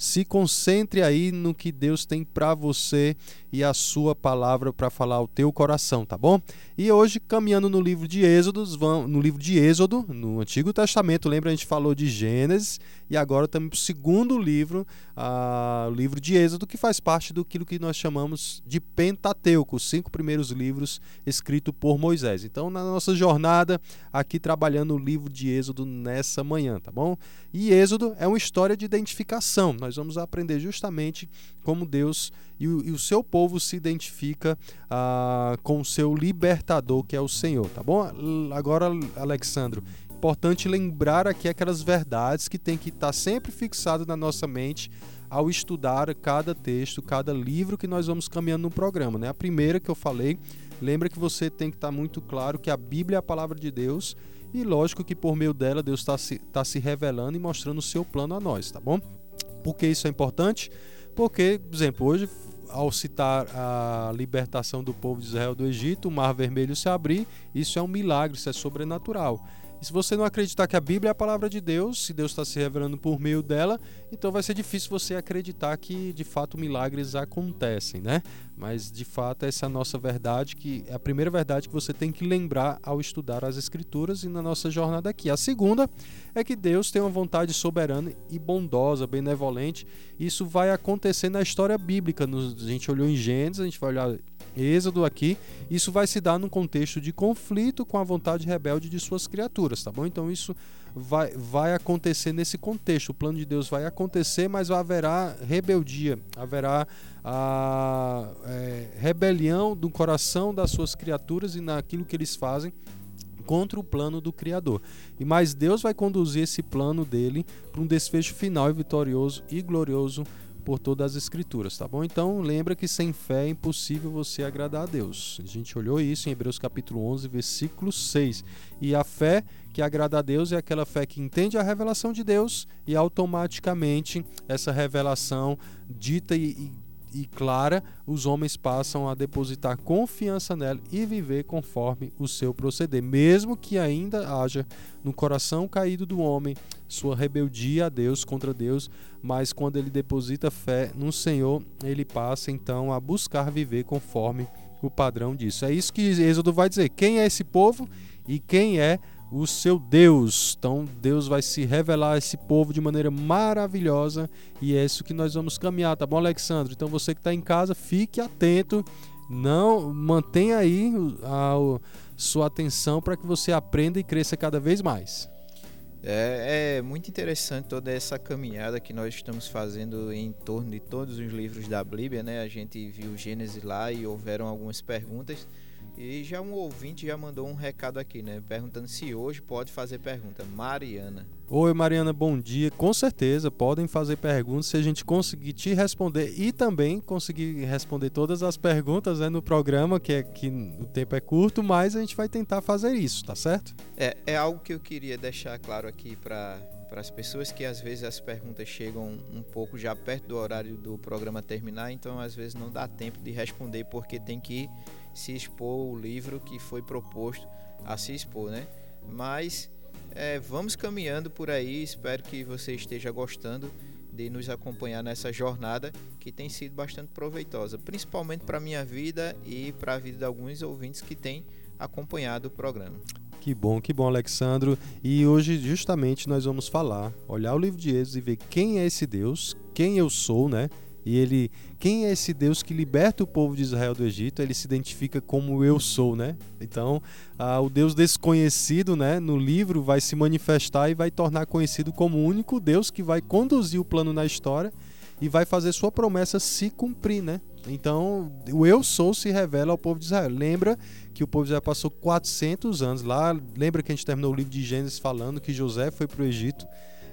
se concentre aí no que Deus tem para você e a sua palavra para falar ao teu coração, tá bom? E hoje, caminhando no livro de Êxodo, no livro de Êxodo, no Antigo Testamento, lembra a gente falou de Gênesis e agora estamos para o segundo livro, o livro de Êxodo, que faz parte do que nós chamamos de Pentateuco, os cinco primeiros livros escritos por Moisés. Então, na nossa jornada aqui trabalhando o livro de Êxodo nessa manhã, tá bom? E Êxodo é uma história de identificação. Nós vamos aprender justamente como Deus e o, e o seu povo se identifica ah, com o seu libertador, que é o Senhor, tá bom? Agora, Alexandro, importante lembrar aqui aquelas verdades que tem que estar tá sempre fixado na nossa mente ao estudar cada texto, cada livro que nós vamos caminhando no programa. Né? A primeira que eu falei, lembra que você tem que estar tá muito claro que a Bíblia é a palavra de Deus e lógico que por meio dela Deus está se, tá se revelando e mostrando o seu plano a nós, tá bom? Por que isso é importante? Porque, por exemplo, hoje ao citar a libertação do povo de Israel do Egito, o Mar Vermelho se abrir, isso é um milagre, isso é sobrenatural. E se você não acreditar que a Bíblia é a palavra de Deus, se Deus está se revelando por meio dela, então vai ser difícil você acreditar que de fato milagres acontecem, né? Mas de fato essa é a nossa verdade, que é a primeira verdade que você tem que lembrar ao estudar as Escrituras e na nossa jornada aqui. A segunda é que Deus tem uma vontade soberana e bondosa, benevolente. Isso vai acontecer na história bíblica. A gente olhou em Gênesis, a gente vai olhar Êxodo aqui, isso vai se dar num contexto de conflito com a vontade rebelde de suas criaturas, tá bom? Então isso vai, vai acontecer nesse contexto. O plano de Deus vai acontecer, mas haverá rebeldia, haverá a é, rebelião do coração das suas criaturas e naquilo que eles fazem contra o plano do Criador. E mais Deus vai conduzir esse plano dele para um desfecho final e vitorioso e glorioso por todas as escrituras, tá bom? Então lembra que sem fé é impossível você agradar a Deus. A gente olhou isso em Hebreus capítulo 11, versículo 6. E a fé que agrada a Deus é aquela fé que entende a revelação de Deus e automaticamente essa revelação dita e, e clara, os homens passam a depositar confiança nela e viver conforme o seu proceder, mesmo que ainda haja no coração caído do homem sua rebeldia a Deus contra Deus, mas quando ele deposita fé no Senhor, ele passa então a buscar viver conforme o padrão disso. É isso que Êxodo vai dizer. Quem é esse povo e quem é o seu Deus. Então Deus vai se revelar a esse povo de maneira maravilhosa e é isso que nós vamos caminhar, tá bom, Alexandre? Então você que está em casa, fique atento, não mantenha aí a, a sua atenção para que você aprenda e cresça cada vez mais. É, é, muito interessante toda essa caminhada que nós estamos fazendo em torno de todos os livros da Bíblia, né? A gente viu Gênesis lá e houveram algumas perguntas. E já um ouvinte já mandou um recado aqui, né? Perguntando se hoje pode fazer pergunta. Mariana. Oi, Mariana, bom dia. Com certeza, podem fazer perguntas se a gente conseguir te responder e também conseguir responder todas as perguntas né, no programa, que é que o tempo é curto, mas a gente vai tentar fazer isso, tá certo? É, é algo que eu queria deixar claro aqui para para as pessoas que às vezes as perguntas chegam um pouco já perto do horário do programa terminar, então às vezes não dá tempo de responder porque tem que se expor o livro que foi proposto a se expor, né? Mas é, vamos caminhando por aí. Espero que você esteja gostando de nos acompanhar nessa jornada que tem sido bastante proveitosa, principalmente para minha vida e para a vida de alguns ouvintes que têm acompanhado o programa. Que bom, que bom, Alexandro. E hoje, justamente, nós vamos falar, olhar o livro de Êxodo e ver quem é esse Deus, quem eu sou, né? E ele, quem é esse Deus que liberta o povo de Israel do Egito? Ele se identifica como eu sou, né? Então, ah, o Deus desconhecido, né, no livro vai se manifestar e vai tornar conhecido como o único Deus que vai conduzir o plano na história e vai fazer sua promessa se cumprir, né? Então, o eu sou se revela ao povo de Israel. Lembra que o povo de Israel passou 400 anos lá, lembra que a gente terminou o livro de Gênesis falando que José foi para o Egito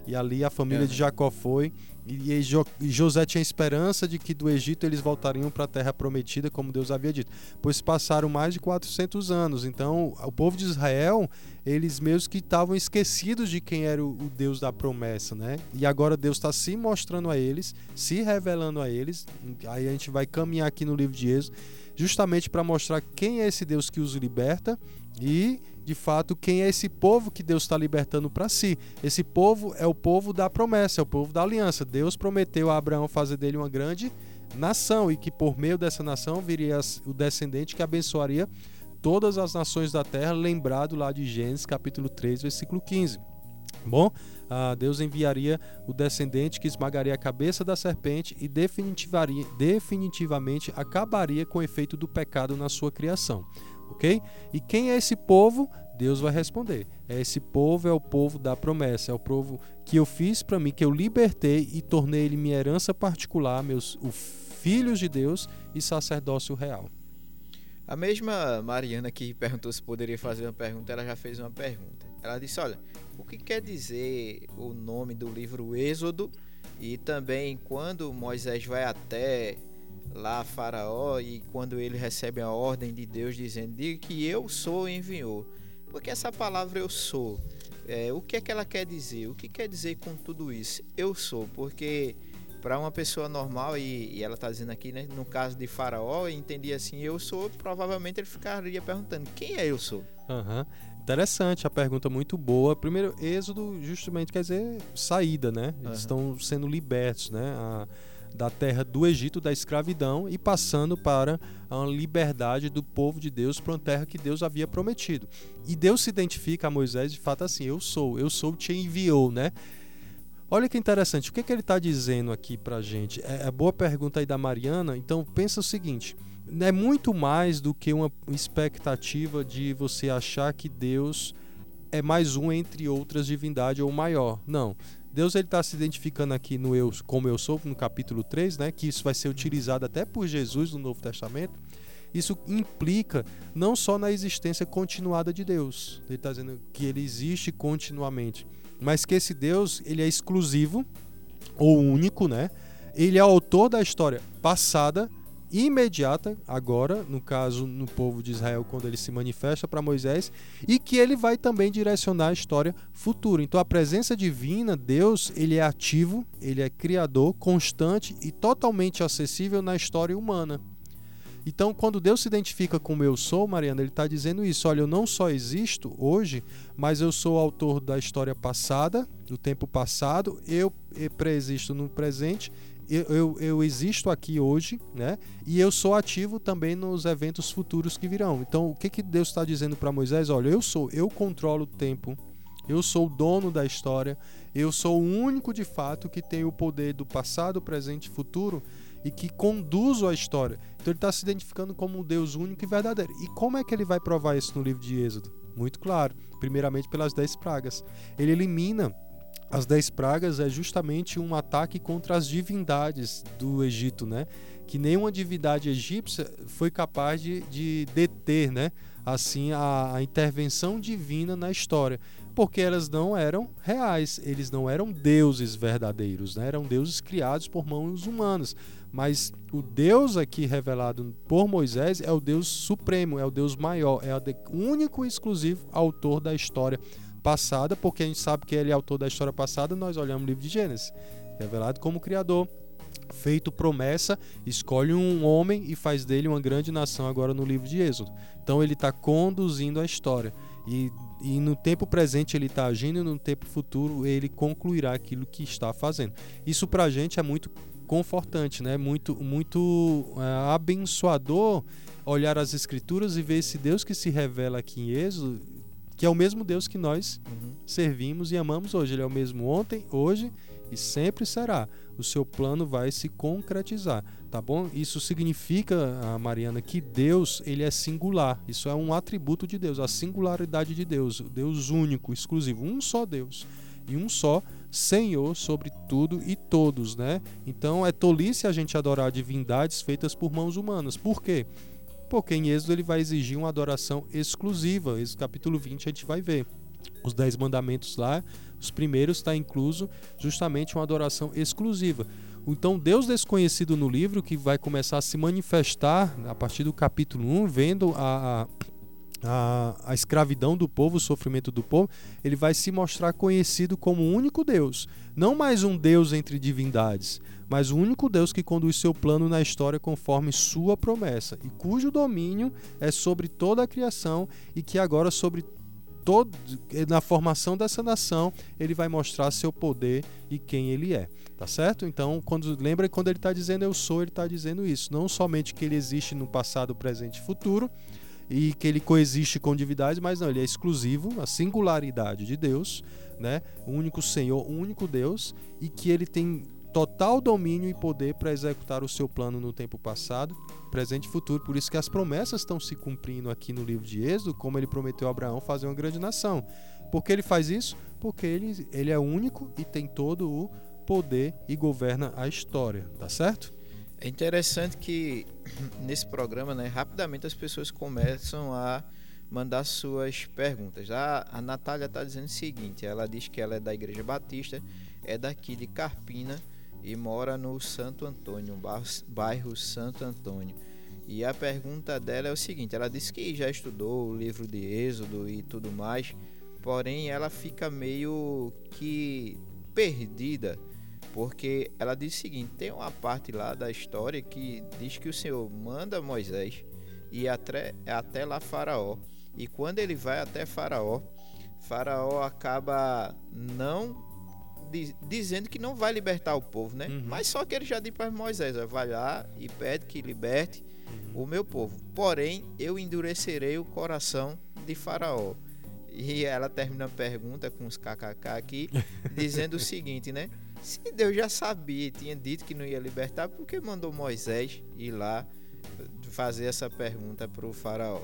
e ali a família é. de Jacó foi e José tinha esperança de que do Egito eles voltariam para a terra prometida, como Deus havia dito. Pois passaram mais de 400 anos. Então, o povo de Israel, eles mesmos que estavam esquecidos de quem era o Deus da promessa, né? E agora Deus está se mostrando a eles, se revelando a eles. Aí a gente vai caminhar aqui no livro de Êxodo, justamente para mostrar quem é esse Deus que os liberta e de fato, quem é esse povo que Deus está libertando para si. Esse povo é o povo da promessa, é o povo da aliança. Deus prometeu a Abraão fazer dele uma grande nação e que por meio dessa nação viria o descendente que abençoaria todas as nações da terra, lembrado lá de Gênesis capítulo 3, versículo 15. Bom, ah, Deus enviaria o descendente que esmagaria a cabeça da serpente e definitivamente acabaria com o efeito do pecado na sua criação ok? E quem é esse povo? Deus vai responder. É esse povo é o povo da promessa, é o povo que eu fiz para mim, que eu libertei e tornei ele minha herança particular, meus os filhos de Deus e sacerdócio real. A mesma Mariana que perguntou se poderia fazer uma pergunta, ela já fez uma pergunta. Ela disse: Olha, o que quer dizer o nome do livro Êxodo? E também quando Moisés vai até lá Faraó e quando ele recebe a ordem de Deus dizendo diga que eu sou enviou. Porque essa palavra eu sou, é, o que é que ela quer dizer? O que quer dizer com tudo isso? Eu sou, porque para uma pessoa normal, e, e ela está dizendo aqui, né, no caso de Faraó, entendia assim, eu sou, provavelmente ele ficaria perguntando, quem é eu sou? Uhum. Interessante, a pergunta muito boa. Primeiro, êxodo justamente quer dizer saída, né? Eles uhum. estão sendo libertos, né? A da terra do Egito, da escravidão, e passando para a liberdade do povo de Deus para uma terra que Deus havia prometido. E Deus se identifica a Moisés de fato assim: Eu sou, eu sou, te enviou, né? Olha que interessante, o que, que ele está dizendo aqui para gente? É, é boa pergunta aí da Mariana. Então, pensa o seguinte: é muito mais do que uma expectativa de você achar que Deus é mais um entre outras divindades ou maior. Não. Deus ele está se identificando aqui no eu como eu sou no capítulo 3, né, que isso vai ser utilizado até por Jesus no Novo Testamento. Isso implica não só na existência continuada de Deus, ele está dizendo que ele existe continuamente, mas que esse Deus ele é exclusivo ou único, né? Ele é autor da história passada, imediata agora, no caso no povo de Israel quando ele se manifesta para Moisés, e que ele vai também direcionar a história futura. Então a presença divina, Deus, ele é ativo, ele é criador, constante e totalmente acessível na história humana. Então, quando Deus se identifica como eu sou, Mariana, Ele está dizendo isso. Olha, eu não só existo hoje, mas eu sou autor da história passada, do tempo passado, eu preexisto no presente eu, eu, eu, existo aqui hoje, né? E eu sou ativo também nos eventos futuros que virão. Então, o que, que Deus está dizendo para Moisés? Olha, eu sou, eu controlo o tempo, eu sou o dono da história, eu sou o único de fato que tem o poder do passado, presente e futuro e que conduzo a história. Então, ele está se identificando como um Deus único e verdadeiro. E como é que ele vai provar isso no livro de Êxodo? Muito claro. Primeiramente, pelas dez pragas. Ele elimina as dez pragas é justamente um ataque contra as divindades do Egito, né? Que nenhuma divindade egípcia foi capaz de, de deter, né? Assim, a, a intervenção divina na história, porque elas não eram reais, eles não eram deuses verdadeiros, né? Eram deuses criados por mãos humanas. Mas o Deus aqui revelado por Moisés é o Deus supremo, é o Deus maior, é o único e exclusivo autor da história passada, porque a gente sabe que ele é autor da história passada, nós olhamos o livro de Gênesis. Revelado como Criador, feito promessa, escolhe um homem e faz dele uma grande nação agora no livro de Êxodo. Então ele está conduzindo a história. E, e no tempo presente ele está agindo, e no tempo futuro ele concluirá aquilo que está fazendo. Isso para a gente é muito confortante, né? muito, muito é, abençoador olhar as escrituras e ver esse Deus que se revela aqui em Êxodo que é o mesmo Deus que nós uhum. servimos e amamos hoje. Ele é o mesmo ontem, hoje e sempre será. O seu plano vai se concretizar, tá bom? Isso significa, Mariana, que Deus ele é singular. Isso é um atributo de Deus, a singularidade de Deus, Deus único, exclusivo, um só Deus e um só Senhor sobre tudo e todos, né? Então é tolice a gente adorar divindades feitas por mãos humanas. Por quê? Porque em Êxodo ele vai exigir uma adoração exclusiva. Êxodo capítulo 20 a gente vai ver. Os dez mandamentos lá, os primeiros está incluso justamente uma adoração exclusiva. Então, Deus desconhecido no livro, que vai começar a se manifestar a partir do capítulo 1, vendo a, a, a, escravidão do povo, o sofrimento do povo, ele vai se mostrar conhecido como o único Deus. Não mais um Deus entre divindades, mas o único Deus que conduz seu plano na história conforme sua promessa, e cujo domínio é sobre toda a criação e que agora sobre todo, na formação dessa nação, ele vai mostrar seu poder e quem ele é. Tá certo? Então, quando lembra quando ele está dizendo eu sou, ele está dizendo isso. Não somente que ele existe no passado, presente e futuro, e que ele coexiste com divindades, mas não, ele é exclusivo, a singularidade de Deus, né? O único Senhor, o único Deus, e que ele tem total domínio e poder para executar o seu plano no tempo passado, presente e futuro. Por isso que as promessas estão se cumprindo aqui no livro de Êxodo, como ele prometeu a Abraão fazer uma grande nação. Por que ele faz isso? Porque ele, ele é único e tem todo o poder e governa a história, tá certo? É interessante que nesse programa, né, rapidamente as pessoas começam a mandar suas perguntas. A, a Natália está dizendo o seguinte: ela diz que ela é da Igreja Batista, é daqui de Carpina e mora no Santo Antônio, bairro Santo Antônio. E a pergunta dela é o seguinte: ela disse que já estudou o livro de Êxodo e tudo mais, porém ela fica meio que perdida, porque ela diz o seguinte: tem uma parte lá da história que diz que o Senhor manda Moisés ir até, até lá Faraó, e quando ele vai até Faraó, Faraó acaba não dizendo que não vai libertar o povo, né? Uhum. Mas só que ele já disse para Moisés: vai lá e pede que liberte uhum. o meu povo. Porém, eu endurecerei o coração de Faraó. E ela termina a pergunta com os kkk aqui, dizendo o seguinte, né? Se Deus já sabia, tinha dito que não ia libertar, por que mandou Moisés ir lá fazer essa pergunta para o faraó?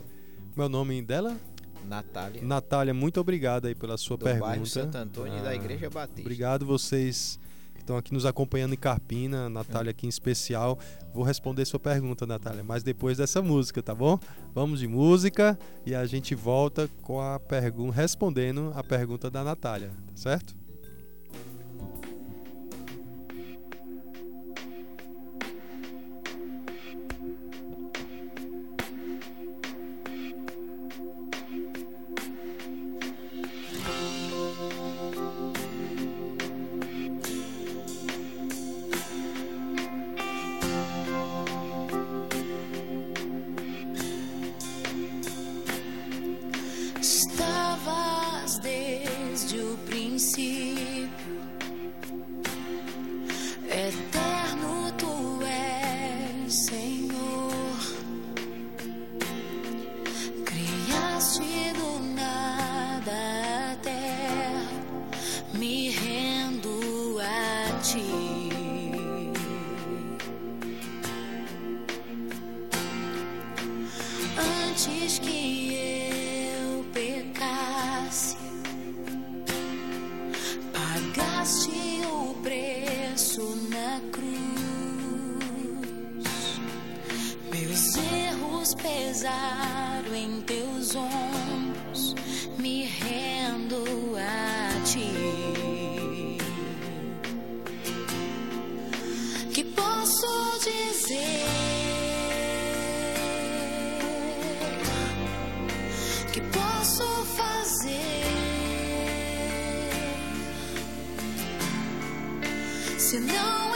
Meu nome dela? Natália. Natália, muito obrigado aí pela sua do pergunta. Bairro Santo Antônio ah, e da ah, Igreja Batista. Obrigado vocês que estão aqui nos acompanhando em Carpina, Natália aqui em especial. Vou responder sua pergunta, Natália, mas depois dessa música, tá bom? Vamos de música e a gente volta com a pergunta respondendo a pergunta da Natália, tá certo? 起。Que posso fazer? Se não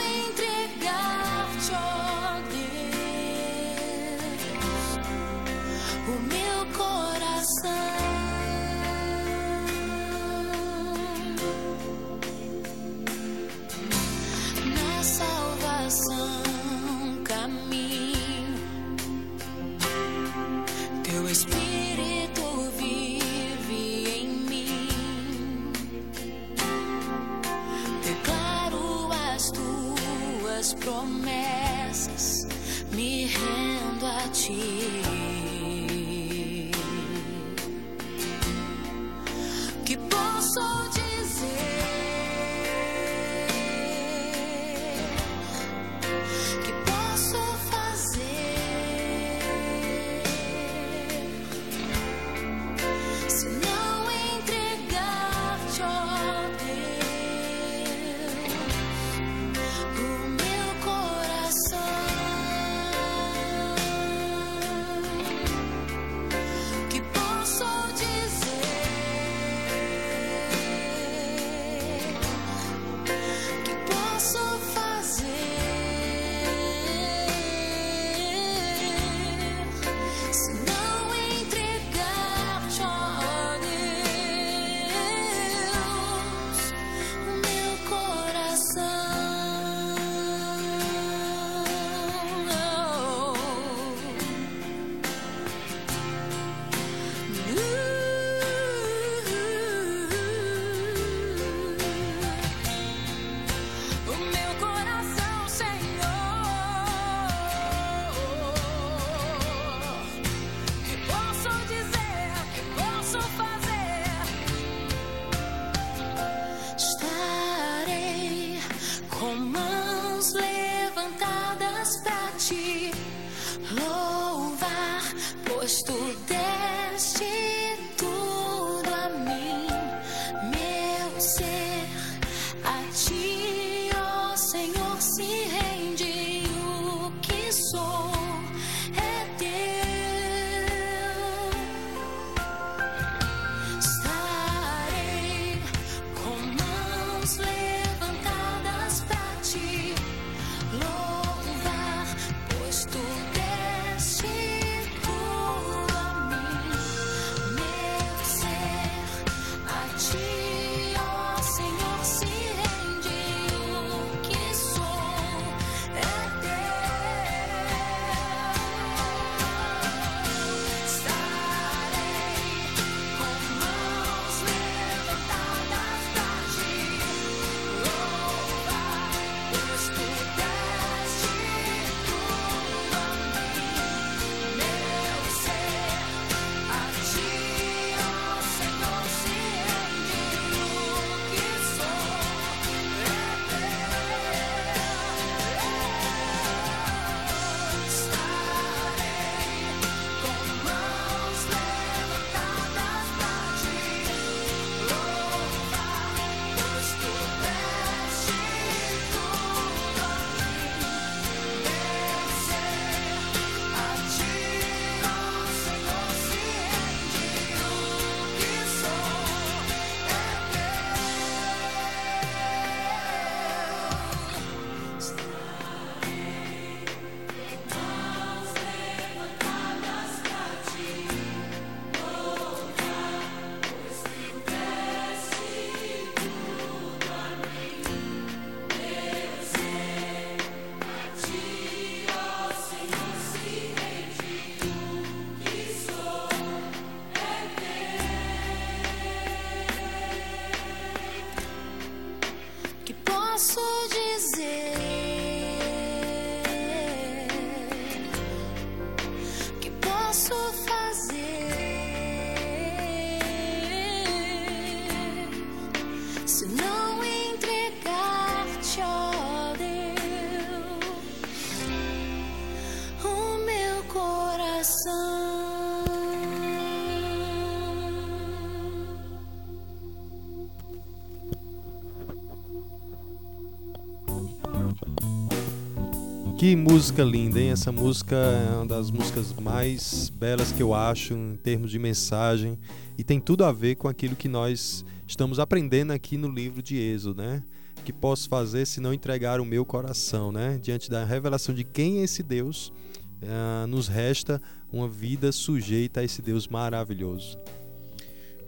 Que música linda, hein? Essa música é uma das músicas mais belas que eu acho em termos de mensagem e tem tudo a ver com aquilo que nós estamos aprendendo aqui no livro de Êxodo, né? O que posso fazer se não entregar o meu coração, né? Diante da revelação de quem é esse Deus, uh, nos resta uma vida sujeita a esse Deus maravilhoso.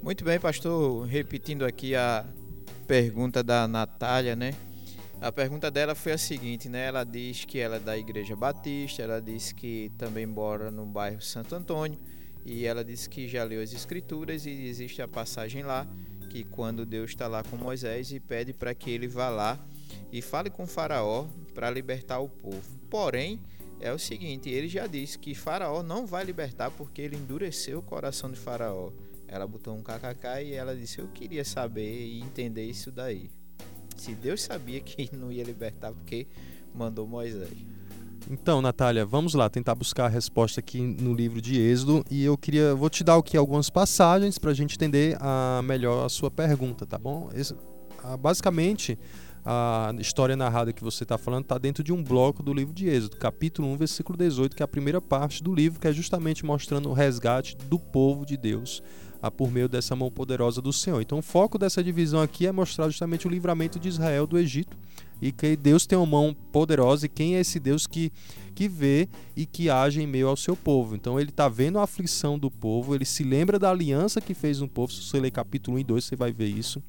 Muito bem, pastor. Repetindo aqui a pergunta da Natália, né? A pergunta dela foi a seguinte, né? Ela diz que ela é da Igreja Batista, ela diz que também mora no bairro Santo Antônio e ela diz que já leu as Escrituras e existe a passagem lá que quando Deus está lá com Moisés e pede para que ele vá lá e fale com Faraó para libertar o povo. Porém, é o seguinte, ele já disse que Faraó não vai libertar porque ele endureceu o coração de Faraó. Ela botou um kkk e ela disse: "Eu queria saber e entender isso daí" se Deus sabia que não ia libertar, porque mandou Moisés. Então, Natália, vamos lá tentar buscar a resposta aqui no livro de Êxodo e eu queria, vou te dar aqui algumas passagens para a gente entender a melhor a sua pergunta, tá bom? Basicamente, a história narrada que você está falando está dentro de um bloco do livro de Êxodo, capítulo 1, versículo 18, que é a primeira parte do livro, que é justamente mostrando o resgate do povo de Deus a por meio dessa mão poderosa do Senhor. Então, o foco dessa divisão aqui é mostrar justamente o livramento de Israel do Egito e que Deus tem uma mão poderosa e quem é esse Deus que, que vê e que age em meio ao seu povo. Então, ele está vendo a aflição do povo, ele se lembra da aliança que fez no povo. Se você ler capítulo 1 e 2, você vai ver isso.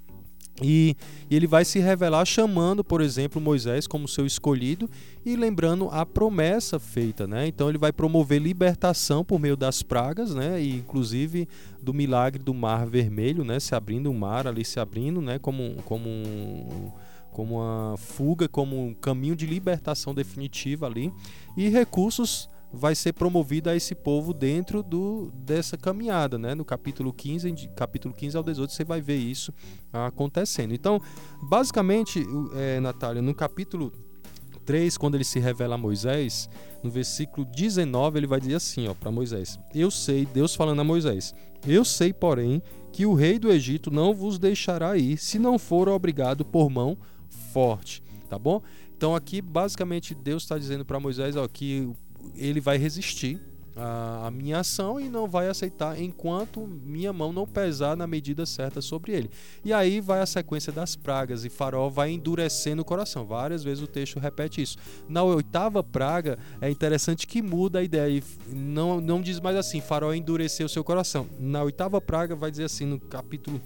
E, e, ele vai se revelar chamando, por exemplo, Moisés como seu escolhido e lembrando a promessa feita, né? Então ele vai promover libertação por meio das pragas, né? E inclusive do milagre do Mar Vermelho, né? Se abrindo o mar ali se abrindo, né? Como como como uma fuga, como um caminho de libertação definitiva ali e recursos vai ser promovida a esse povo dentro do, dessa caminhada, né? No capítulo 15, capítulo 15 ao 18, você vai ver isso acontecendo. Então, basicamente, é, Natália, no capítulo 3, quando ele se revela a Moisés, no versículo 19, ele vai dizer assim, ó, para Moisés: Eu sei, Deus falando a Moisés: Eu sei, porém, que o rei do Egito não vos deixará ir, se não for obrigado por mão forte, tá bom? Então aqui basicamente Deus está dizendo para Moisés ó, que ele vai resistir a, a, minha ação e não vai aceitar enquanto minha mão não pesar na medida certa sobre ele. E aí vai a sequência das pragas e Faraó vai endurecendo o coração. Várias vezes o texto repete isso. Na oitava praga é interessante que muda a ideia e não, não diz mais assim, Faraó endureceu seu coração. Na oitava praga vai dizer assim no capítulo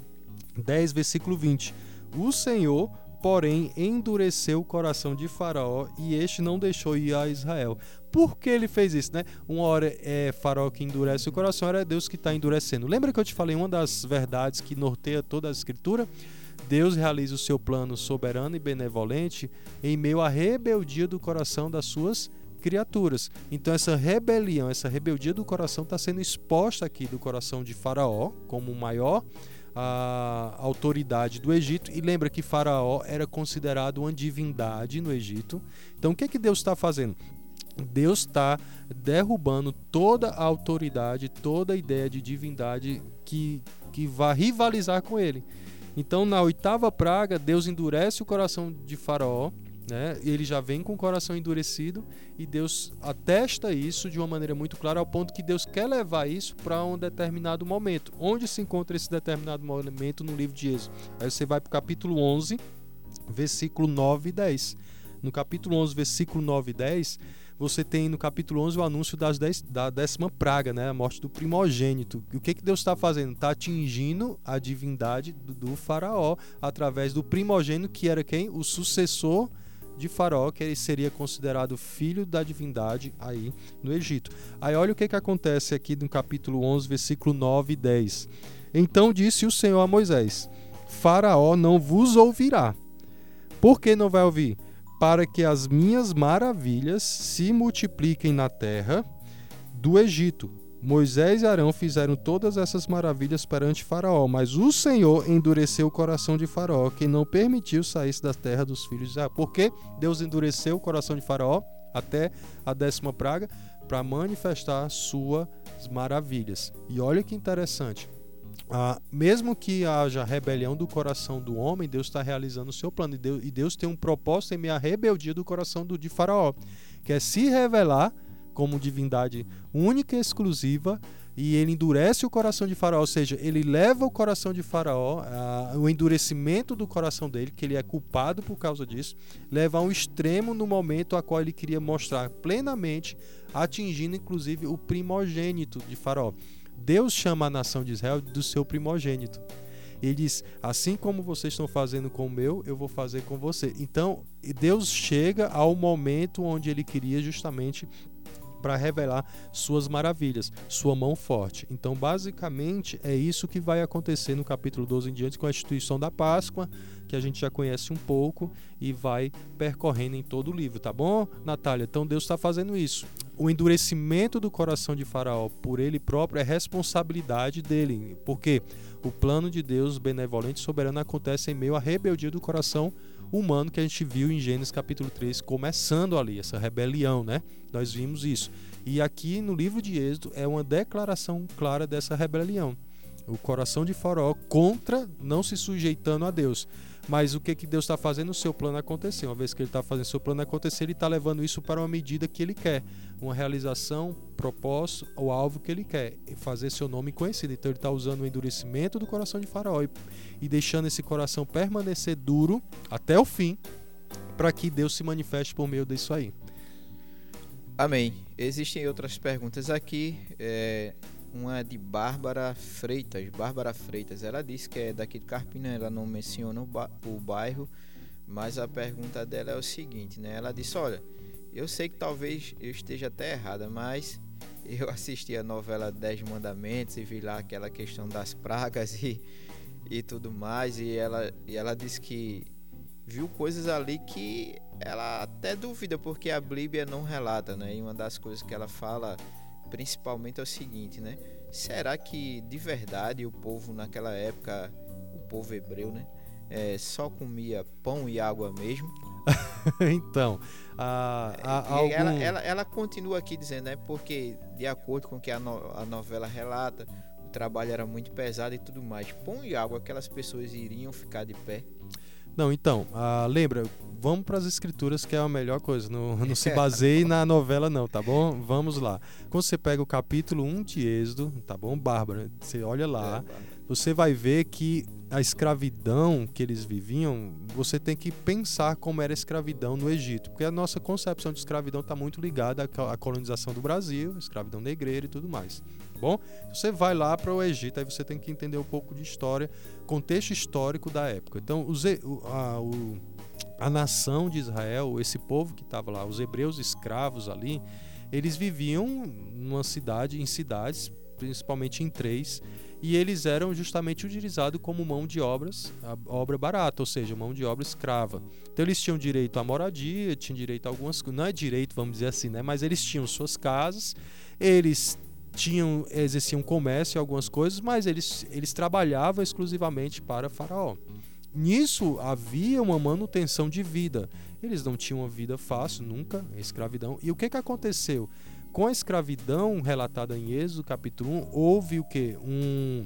10, versículo 20: O Senhor porém endureceu o coração de Faraó e este não deixou ir a Israel. Por que ele fez isso, né? Uma hora é Faraó que endurece o coração, era Deus que está endurecendo. Lembra que eu te falei uma das verdades que norteia toda a escritura? Deus realiza o seu plano soberano e benevolente em meio à rebeldia do coração das suas criaturas. Então essa rebelião, essa rebeldia do coração está sendo exposta aqui do coração de Faraó como maior a autoridade do Egito. E lembra que Faraó era considerado uma divindade no Egito. Então o que, é que Deus está fazendo? Deus está derrubando toda a autoridade, toda a ideia de divindade que, que vai rivalizar com ele. Então, na oitava praga, Deus endurece o coração de Faraó né? Ele já vem com o coração endurecido e Deus atesta isso de uma maneira muito clara, ao ponto que Deus quer levar isso para um determinado momento. Onde se encontra esse determinado momento no livro de Êxodo? Aí você vai para o capítulo 11, versículo 9 e 10. No capítulo 11, versículo 9 e 10, você tem no capítulo 11 o anúncio das dez, da décima praga, né? a morte do primogênito. E o que, que Deus está fazendo? Está atingindo a divindade do, do faraó através do primogênito, que era quem? O sucessor de Faraó, que ele seria considerado filho da divindade aí no Egito. Aí olha o que, que acontece aqui no capítulo 11, versículo 9 e 10. Então disse o Senhor a Moisés: Faraó não vos ouvirá. Por que não vai ouvir? Para que as minhas maravilhas se multipliquem na terra do Egito, Moisés e Arão fizeram todas essas maravilhas perante Faraó, mas o Senhor endureceu o coração de Faraó, que não permitiu sair da terra dos filhos de Israel. Por que Deus endureceu o coração de Faraó até a décima praga? Para manifestar suas maravilhas. E olha que interessante. Ah, mesmo que haja rebelião do coração do homem, Deus está realizando o seu plano. E Deus, e Deus, tem um propósito em meio à rebeldia do coração do, de Faraó, que é se revelar como divindade única e exclusiva e ele endurece o coração de Faraó, ou seja, ele leva o coração de Faraó, a, o endurecimento do coração dele, que ele é culpado por causa disso, leva a um extremo no momento a qual ele queria mostrar plenamente, atingindo inclusive o primogênito de Faraó. Deus chama a nação de Israel do seu primogênito. Ele diz: Assim como vocês estão fazendo com o meu, eu vou fazer com você. Então, Deus chega ao momento onde ele queria justamente para revelar suas maravilhas, sua mão forte. Então, basicamente, é isso que vai acontecer no capítulo 12 em diante com a instituição da Páscoa, que a gente já conhece um pouco e vai percorrendo em todo o livro, tá bom, Natália? Então, Deus está fazendo isso. O endurecimento do coração de Faraó por ele próprio é responsabilidade dele, porque o plano de Deus benevolente e soberano acontece em meio à rebeldia do coração que a gente viu em Gênesis capítulo 3, começando ali, essa rebelião, né? Nós vimos isso. E aqui no livro de Êxodo é uma declaração clara dessa rebelião. O coração de Faraó contra não se sujeitando a Deus. Mas o que, que Deus está fazendo? O seu plano acontecer. Uma vez que ele está fazendo o seu plano acontecer, ele está levando isso para uma medida que ele quer. Uma realização, propósito, o alvo que ele quer. Fazer seu nome conhecido. Então ele está usando o endurecimento do coração de Faraó e, e deixando esse coração permanecer duro até o fim, para que Deus se manifeste por meio disso aí. Amém. Existem outras perguntas aqui. É, uma de Bárbara Freitas. Bárbara Freitas, ela disse que é daqui de Carpina, ela não menciona o, ba o bairro, mas a pergunta dela é o seguinte, né? Ela disse, olha, eu sei que talvez eu esteja até errada, mas eu assisti a novela Dez Mandamentos e vi lá aquela questão das pragas e, e tudo mais, e ela, e ela disse que viu coisas ali que ela até duvida porque a Bíblia não relata, né? E uma das coisas que ela fala principalmente é o seguinte, né? Será que de verdade o povo naquela época, o povo hebreu, né? é, só comia pão e água mesmo? então, a, a, algum... ela, ela, ela, continua aqui dizendo, né? Porque, de acordo com o que a, no, a novela relata, o trabalho era muito pesado e tudo mais. Pão e água, aquelas pessoas iriam ficar de pé? Não, então, ah, lembra, vamos para as escrituras que é a melhor coisa. Não, não se baseie na novela, não, tá bom? Vamos lá. Quando você pega o capítulo 1 de Êxodo, tá bom, Bárbara? Você olha lá, é, você vai ver que a escravidão que eles viviam, você tem que pensar como era a escravidão no Egito, porque a nossa concepção de escravidão está muito ligada à colonização do Brasil, escravidão negreira e tudo mais. Tá bom? Você vai lá para o Egito, aí você tem que entender um pouco de história, contexto histórico da época. Então, os, a, o, a nação de Israel, esse povo que estava lá, os hebreus escravos ali, eles viviam numa cidade, em cidades, principalmente em três e eles eram justamente utilizados como mão de obras, obra barata, ou seja, mão de obra escrava. Então eles tinham direito à moradia, tinham direito a algumas coisas, não é direito, vamos dizer assim, né? Mas eles tinham suas casas, eles tinham exerciam comércio e algumas coisas, mas eles, eles trabalhavam exclusivamente para Faraó. Nisso havia uma manutenção de vida. Eles não tinham uma vida fácil, nunca, escravidão. E o que, que aconteceu? Com a escravidão relatada em Êxodo capítulo 1, houve o que? Um,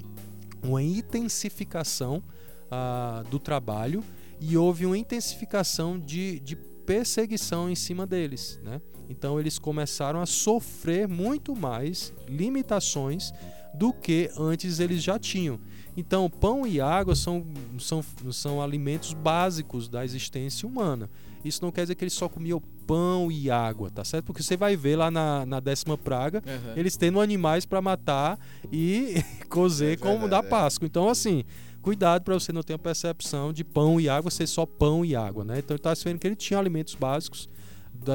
uma intensificação ah, do trabalho e houve uma intensificação de, de perseguição em cima deles. Né? Então eles começaram a sofrer muito mais limitações do que antes eles já tinham. Então, pão e água são, são, são alimentos básicos da existência humana. Isso não quer dizer que eles só comiam pão e água, tá certo? Porque você vai ver lá na, na décima praga, uhum. eles tendo animais para matar e cozer é como da Páscoa. Então, assim, cuidado para você não ter a percepção de pão e água ser só pão e água, né? Então, ele está vendo que ele tinha alimentos básicos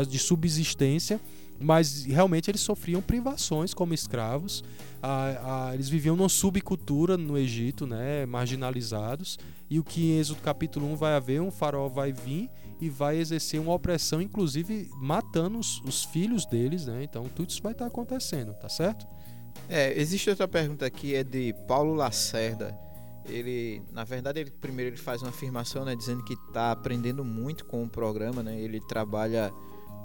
de subsistência, mas realmente eles sofriam privações como escravos. Ah, ah, eles viviam numa subcultura no Egito, né? Marginalizados. E o que em Êxodo capítulo 1 vai haver, um farol vai vir e vai exercer uma opressão, inclusive matando os, os filhos deles, né? Então tudo isso vai estar acontecendo, tá certo? É, existe outra pergunta aqui, é de Paulo Lacerda. Ele, na verdade, ele primeiro ele faz uma afirmação, né, dizendo que está aprendendo muito com o programa, né? Ele trabalha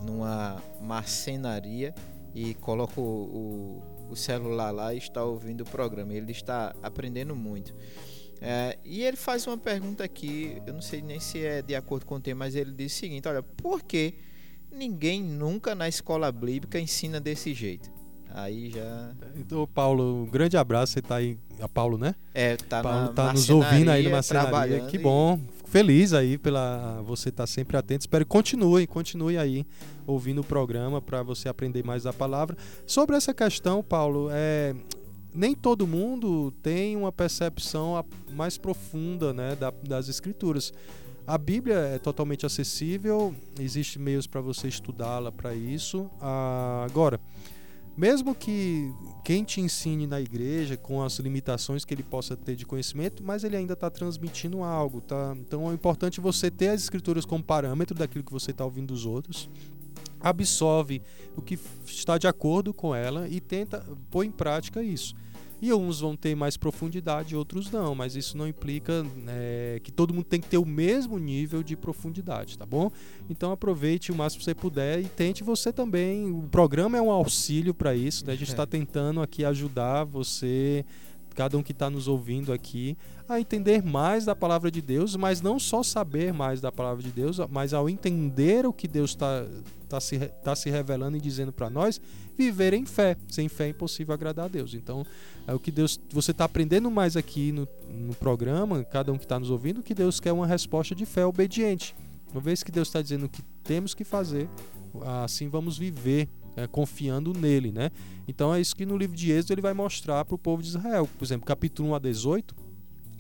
numa marcenaria e coloca o, o, o celular lá e está ouvindo o programa. Ele está aprendendo muito. É, e ele faz uma pergunta aqui, eu não sei nem se é de acordo com o tema, mas ele diz o seguinte: olha, por que ninguém nunca na escola bíblica ensina desse jeito? Aí já. Então, Paulo, um grande abraço. Você tá aí. A Paulo, né? É, tá Paulo tá nos ouvindo aí numa marcenaria. Que bom. Fico feliz aí pela você estar tá sempre atento. Espero que continue, continue aí ouvindo o programa para você aprender mais da palavra. Sobre essa questão, Paulo, é, nem todo mundo tem uma percepção mais profunda né, das escrituras. A Bíblia é totalmente acessível, existem meios para você estudá-la para isso. Ah, agora, mesmo que quem te ensine na igreja, com as limitações que ele possa ter de conhecimento, mas ele ainda está transmitindo algo. Tá? Então é importante você ter as escrituras como parâmetro daquilo que você está ouvindo dos outros absorve o que está de acordo com ela e tenta pôr em prática isso. E uns vão ter mais profundidade, outros não, mas isso não implica é, que todo mundo tem que ter o mesmo nível de profundidade, tá bom? Então aproveite o máximo que você puder e tente você também. O programa é um auxílio para isso, né? a gente está tentando aqui ajudar você cada um que está nos ouvindo aqui, a entender mais da palavra de Deus, mas não só saber mais da palavra de Deus, mas ao entender o que Deus está tá se, tá se revelando e dizendo para nós, viver em fé. Sem fé é impossível agradar a Deus. Então, é o que Deus. Você está aprendendo mais aqui no, no programa, cada um que está nos ouvindo, que Deus quer uma resposta de fé obediente. Uma vez que Deus está dizendo o que temos que fazer, assim vamos viver é, confiando nele, né? Então é isso que no livro de Êxodo ele vai mostrar para o povo de Israel. Por exemplo, capítulo 1 a 18,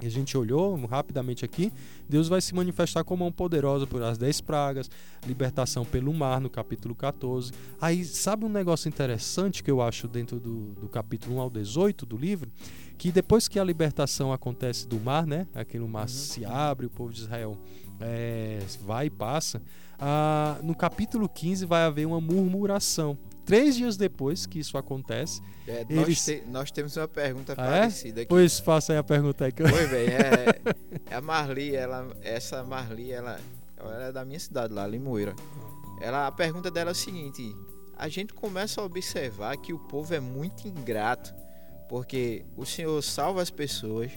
a gente olhou rapidamente aqui, Deus vai se manifestar como mão poderosa por as dez pragas, libertação pelo mar no capítulo 14. Aí, sabe um negócio interessante que eu acho dentro do, do capítulo 1 ao 18 do livro? Que depois que a libertação acontece do mar, né? Aquele mar uhum. se abre, o povo de Israel é, vai e passa. Ah, no capítulo 15 vai haver uma murmuração três dias depois que isso acontece. É, Eles- nós, te- nós temos uma pergunta Ah, é? parecida aqui. Pois faça aí a pergunta aí que eu... Oi, bem, é, é a Marli, ela, essa Marli, ela, ela é da minha cidade lá, Limoeira. Ela, a pergunta dela é a seguinte: a gente começa a observar que o povo é muito ingrato, porque o Senhor salva as pessoas,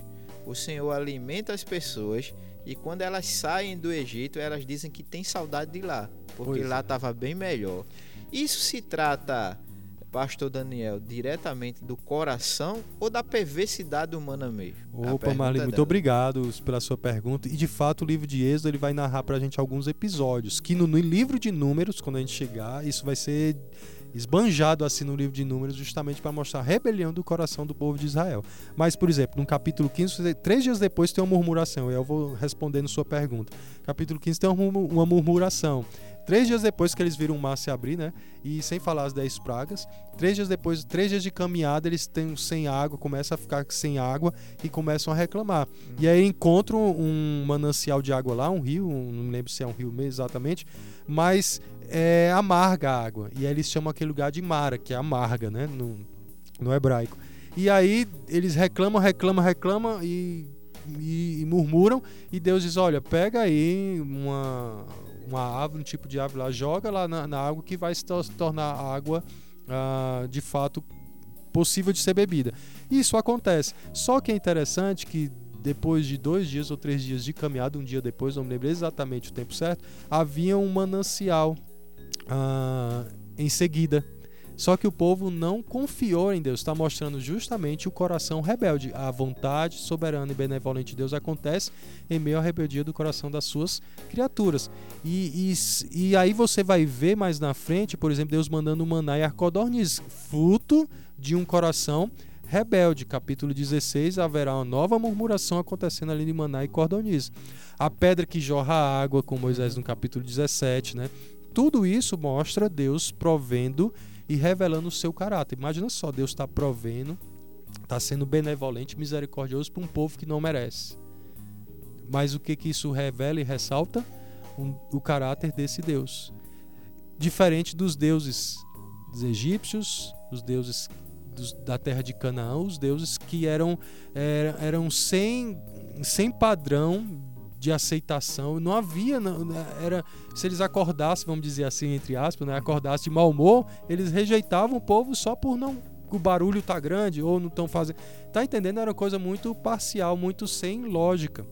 o Senhor alimenta as pessoas, e quando elas saem do Egito, elas dizem que tem saudade de lá, porque Pois lá é. estava bem melhor. Isso se trata, Pastor Daniel, diretamente do coração ou da perversidade humana mesmo? A Opa, pergunta Marli, muito obrigado pela sua pergunta. E de fato, o livro de Êxodo ele vai narrar pra gente alguns episódios. Que no, no livro de números, quando a gente chegar, isso vai ser esbanjado assim no livro de números, justamente para mostrar a rebelião do coração do povo de Israel. Mas, por exemplo, no capítulo 15, três dias depois tem uma murmuração. E eu vou respondendo sua pergunta. Capítulo 15 tem uma murmu- uma murmuração. Três dias depois que eles viram o mar se abrir, né? E sem falar as dez pragas. Três dias depois, três dias de caminhada, eles têm sem água, começam a ficar sem água e começam a reclamar. E aí encontram um manancial de água lá, um rio, um- não me lembro se é um rio mesmo exatamente, mas é amarga a água. E aí eles chamam aquele lugar de Mara, que é amarga, né? No, no hebraico. E aí eles reclamam, reclamam, reclamam e, e- e murmuram. E Deus diz: Olha, pega aí uma, uma árvore, um tipo de árvore lá, joga lá na, na água que vai se tor- tornar água ah, de fato possível de ser bebida. Isso acontece. Só que é interessante que depois de dois dias ou três dias de caminhada, um dia depois, não me lembro exatamente o tempo certo, havia um manancial ah, em seguida. Só que o povo não confiou em Deus, está mostrando justamente o coração rebelde. A vontade soberana e benevolente de Deus acontece em meio à rebeldia do coração das suas criaturas. E, e e aí você vai ver mais na frente, por exemplo, Deus mandando maná e arcodorniz, fruto de um coração rebelde. Capítulo 16, haverá uma nova murmuração acontecendo ali de maná e cordoniz. A pedra que jorra água com Moisés no capítulo 17, né? Tudo isso mostra Deus provendo e revelando o seu caráter. Imagina só, Deus está provendo, está sendo benevolente, misericordioso para um povo que não merece. Mas o que, que isso revela e ressalta? Um- o caráter desse Deus. Diferente dos deuses dos egípcios, os deuses dos- da terra de Canaã, os deuses que eram, era- eram sem, sem padrão de aceitação. Não havia, não- era se eles acordassem, vamos dizer assim, entre aspas, né, acordassem de mau humor, eles rejeitavam o povo só por não o barulho tá grande ou não estão fazendo. Tá entendendo? Era uma coisa muito parcial, muito sem lógica.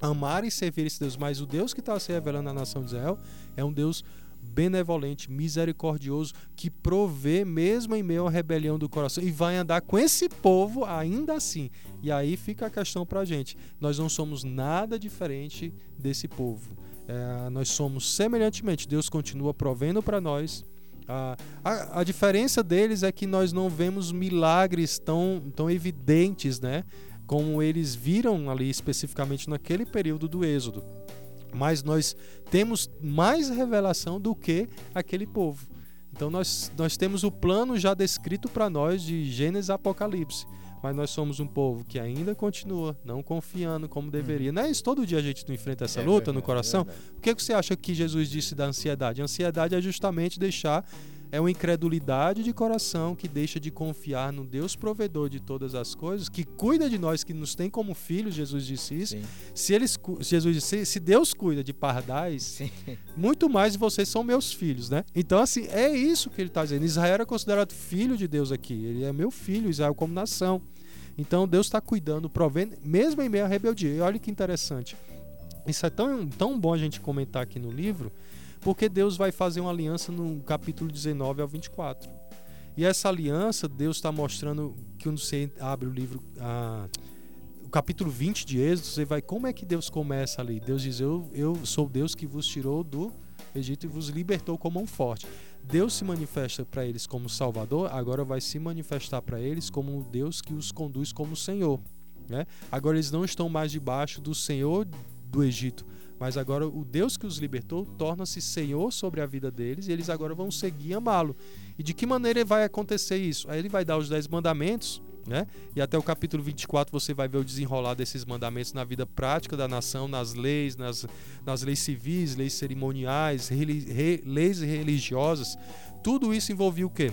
Amar e servir esse Deus, mas o Deus que está se revelando na nação de Israel é um Deus benevolente, misericordioso, que provê mesmo em meio à rebelião do coração e vai andar com esse povo ainda assim. E aí fica a questão pra gente. Nós não somos nada diferente desse povo. É, nós somos semelhantemente. Deus continua provendo para nós. A, a, a diferença deles é que nós não vemos milagres tão, tão evidentes, né? Como eles viram ali especificamente naquele período do Êxodo. Mas nós temos mais revelação do que aquele povo. Então nós, nós temos o plano já descrito para nós de Gênesis Apocalipse. Mas nós somos um povo que ainda continua não confiando como deveria. Não é isso? Todo dia a gente não enfrenta essa É luta verdade, no coração? é. O que, que você acha que Jesus disse da ansiedade? A ansiedade é justamente deixar é uma incredulidade de coração que deixa de confiar no Deus provedor de todas as coisas, que cuida de nós, que nos tem como filhos, Jesus disse isso. Sim, Se eles, Jesus disse, se Deus cuida de pardais, sim. muito mais vocês são meus filhos, né? Então, assim, é isso que ele está dizendo. Israel era considerado filho de Deus aqui. Ele é meu filho, Israel como nação. Então, Deus está cuidando, provendo, mesmo em meio à rebeldia. E olha que interessante. Isso é tão, tão bom a gente comentar aqui no livro, porque Deus vai fazer uma aliança no capítulo 19 ao 24. E essa aliança, Deus está mostrando que quando você abre o livro, ah, o capítulo 20 de Êxodo, você vai. Como é que Deus começa ali? Deus diz: Eu, eu sou Deus que vos tirou do Egito e vos libertou com mão forte. Deus se manifesta para eles como Salvador, agora vai se manifestar para eles como Deus que os conduz como Senhor. Né? Agora eles não estão mais debaixo do Senhor do Egito, mas agora o Deus que os libertou torna-se Senhor sobre a vida deles e eles agora vão seguir e amá-lo. E de que maneira vai acontecer isso? Aí ele vai dar os dez mandamentos, né? E até o capítulo 24 você vai ver o desenrolar desses mandamentos na vida prática da nação, nas leis, nas, nas leis civis, leis cerimoniais, re- leis religiosas. tudo isso envolvia o quê?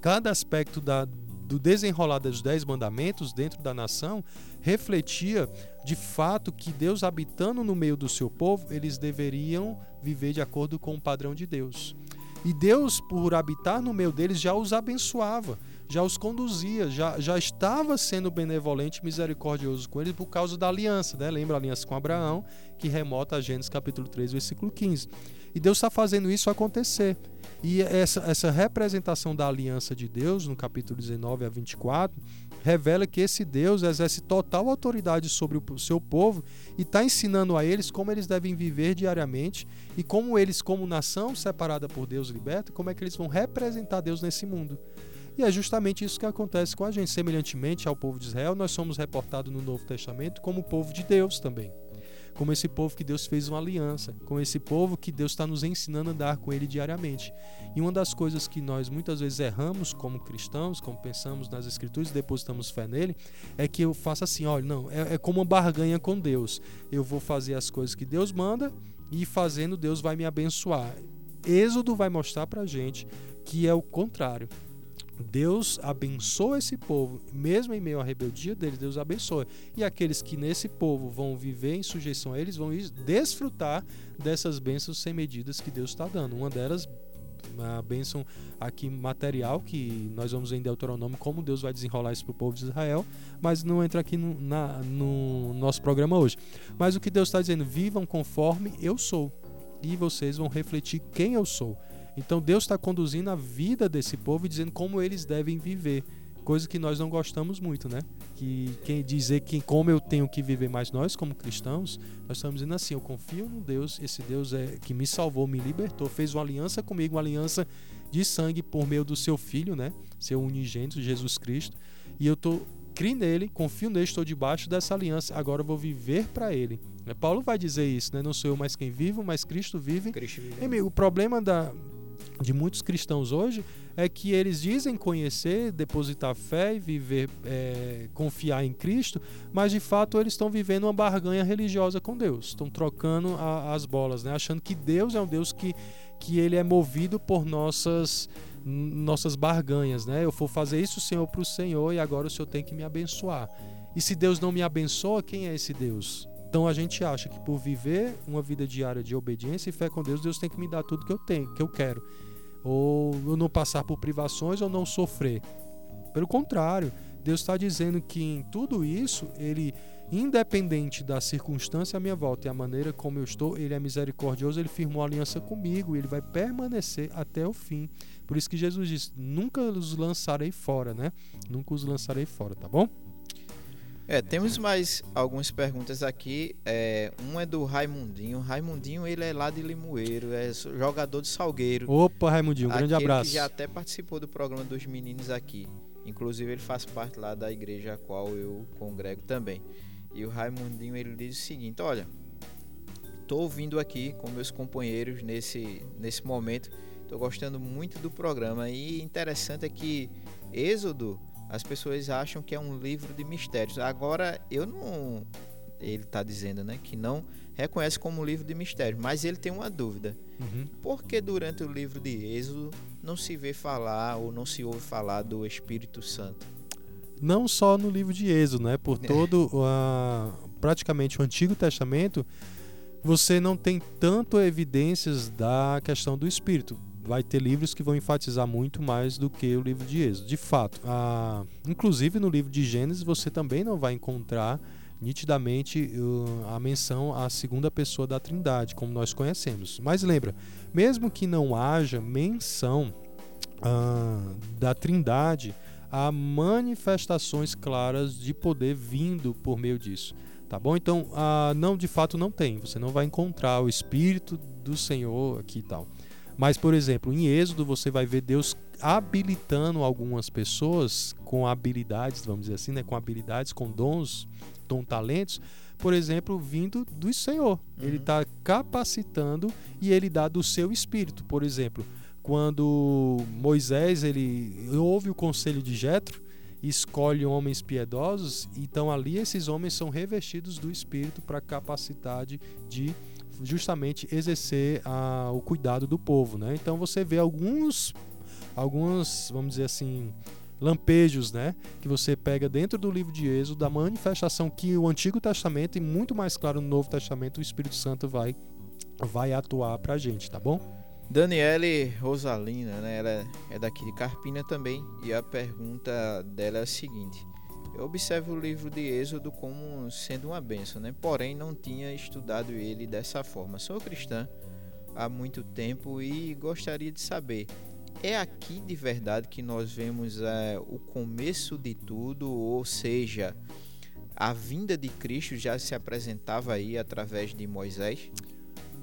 Cada aspecto da, do desenrolar dos dez mandamentos dentro da nação refletia de fato que Deus habitando no meio do seu povo, eles deveriam viver de acordo com o padrão de Deus. E Deus, por habitar no meio deles, já os abençoava, já os conduzia, já, já estava sendo benevolente e misericordioso com eles por causa da aliança. Né? Lembra a aliança com Abraão, que remota a Gênesis capítulo 3, versículo 15. E Deus está fazendo isso acontecer. E essa, essa representação da aliança de Deus, no capítulo 19 a 24, revela que esse Deus exerce total autoridade sobre o seu povo e está ensinando a eles como eles devem viver diariamente e como eles, como nação separada por Deus liberta, como é que eles vão representar Deus nesse mundo. E é justamente isso que acontece com a gente. Semelhantemente ao povo de Israel, nós somos reportados no Novo Testamento como povo de Deus também como esse povo que Deus fez uma aliança, com esse povo que Deus está nos ensinando a andar com ele diariamente. E uma das coisas que nós muitas vezes erramos como cristãos, como pensamos nas Escrituras e depositamos fé nele, é que eu faço assim: olha, não, é, é como uma barganha com Deus. Eu vou fazer as coisas que Deus manda e fazendo Deus vai me abençoar. Êxodo vai mostrar para gente que é o contrário. Deus abençoa esse povo, mesmo em meio à rebeldia deles, Deus abençoa. E aqueles que nesse povo vão viver em sujeição a eles vão desfrutar dessas bênçãos sem medidas que Deus está dando. Uma delas, a bênção aqui material, que nós vamos ver em Deuteronômio como Deus vai desenrolar isso para o povo de Israel, mas não entra aqui no, na, no nosso programa hoje. Mas o que Deus está dizendo, vivam conforme eu sou, e vocês vão refletir quem eu sou. Então Deus está conduzindo a vida desse povo e dizendo como eles devem viver, coisa que nós não gostamos muito, né? Que quem dizer que como eu tenho que viver, mas nós como cristãos, nós estamos dizendo assim, eu confio no Deus, esse Deus é que me salvou, me libertou, fez uma aliança comigo, uma aliança de sangue por meio do seu filho, né? Seu unigênito Jesus Cristo, e eu tô crio nele, confio nele, estou debaixo dessa aliança, agora eu vou viver para ele. Paulo vai dizer isso, né? Não sou eu mais quem vivo, mas Cristo vive. Cristo vive. o problema da, de muitos cristãos hoje é que eles dizem conhecer, depositar fé e viver, é, confiar em Cristo, mas de fato eles estão vivendo uma barganha religiosa com Deus, estão trocando a, as bolas, né? achando que Deus é um Deus que, que ele é movido por nossas nossas barganhas, né? Eu vou fazer isso, Senhor, para o Senhor e agora o Senhor tem que me abençoar. E se Deus não me abençoa, quem é esse Deus? Então a gente acha que por viver uma vida diária de obediência e fé com Deus, Deus tem que me dar tudo que eu tenho, que eu quero ou eu não passar por privações ou não sofrer. Pelo contrário, Deus está dizendo que em tudo isso, Ele, independente da circunstância à minha volta e a maneira como eu estou, Ele é misericordioso, Ele firmou aliança comigo, Ele vai permanecer até o fim. Por isso que Jesus disse: Nunca os lançarei fora, né? Nunca os lançarei fora, tá bom? É, temos mais algumas perguntas aqui. É, um é do Raimundinho. Raimundinho, ele é lá de Limoeiro, é jogador de Salgueiro. Opa, Raimundinho, um grande abraço. Que já até participou do programa dos meninos aqui. Inclusive, ele faz parte lá da igreja a qual eu congrego também. E o Raimundinho, ele diz o seguinte: Olha, tô ouvindo aqui com meus companheiros nesse, nesse momento. Tô gostando muito do programa. E interessante é que Êxodo as pessoas acham que é um livro de mistérios. Agora, eu não. Ele está dizendo né, que não reconhece como um livro de mistérios, mas ele tem uma dúvida. Uhum. Por que durante o livro de Êxodo não se vê falar ou não se ouve falar do Espírito Santo? Não só no livro de Êxodo, né? Por todo uh, praticamente o Antigo Testamento, você não tem tanto evidências da questão do Espírito vai ter livros que vão enfatizar muito mais do que o livro de Êxodo. De fato, a, inclusive no livro de Gênesis você também não vai encontrar nitidamente uh, a menção à segunda pessoa da Trindade, como nós conhecemos. Mas lembra, mesmo que não haja menção uh, da Trindade, há manifestações claras de poder vindo por meio disso. Tá bom? Então, uh, não, de fato não tem. Você não vai encontrar o Espírito do Senhor aqui e tal. Mas, por exemplo, em Êxodo você vai ver Deus habilitando algumas pessoas com habilidades, vamos dizer assim, né? com habilidades, com dons, com talentos, por exemplo, vindo do Senhor. Uhum. Ele está capacitando e ele dá do seu espírito. Por exemplo, quando Moisés ele ouve o conselho de Jetro, escolhe homens piedosos, então ali esses homens são revestidos do espírito para capacidade de justamente exercer a, o cuidado do povo. Né? Então você vê alguns alguns, vamos dizer assim, lampejos, né, que você pega dentro do livro de Êxodo, da manifestação que o Antigo Testamento e muito mais claro no Novo Testamento o Espírito Santo vai vai atuar pra gente, tá bom? Daniele Rosalina, né? Ela é daqui de Carpina também e a pergunta dela é a seguinte: Eu observo o livro de Êxodo como sendo uma benção, né? Porém, não tinha estudado ele dessa forma. Sou cristã há muito tempo e gostaria de saber é aqui de verdade que nós vemos é, o começo de tudo, ou seja, a vinda de Cristo já se apresentava aí através de Moisés?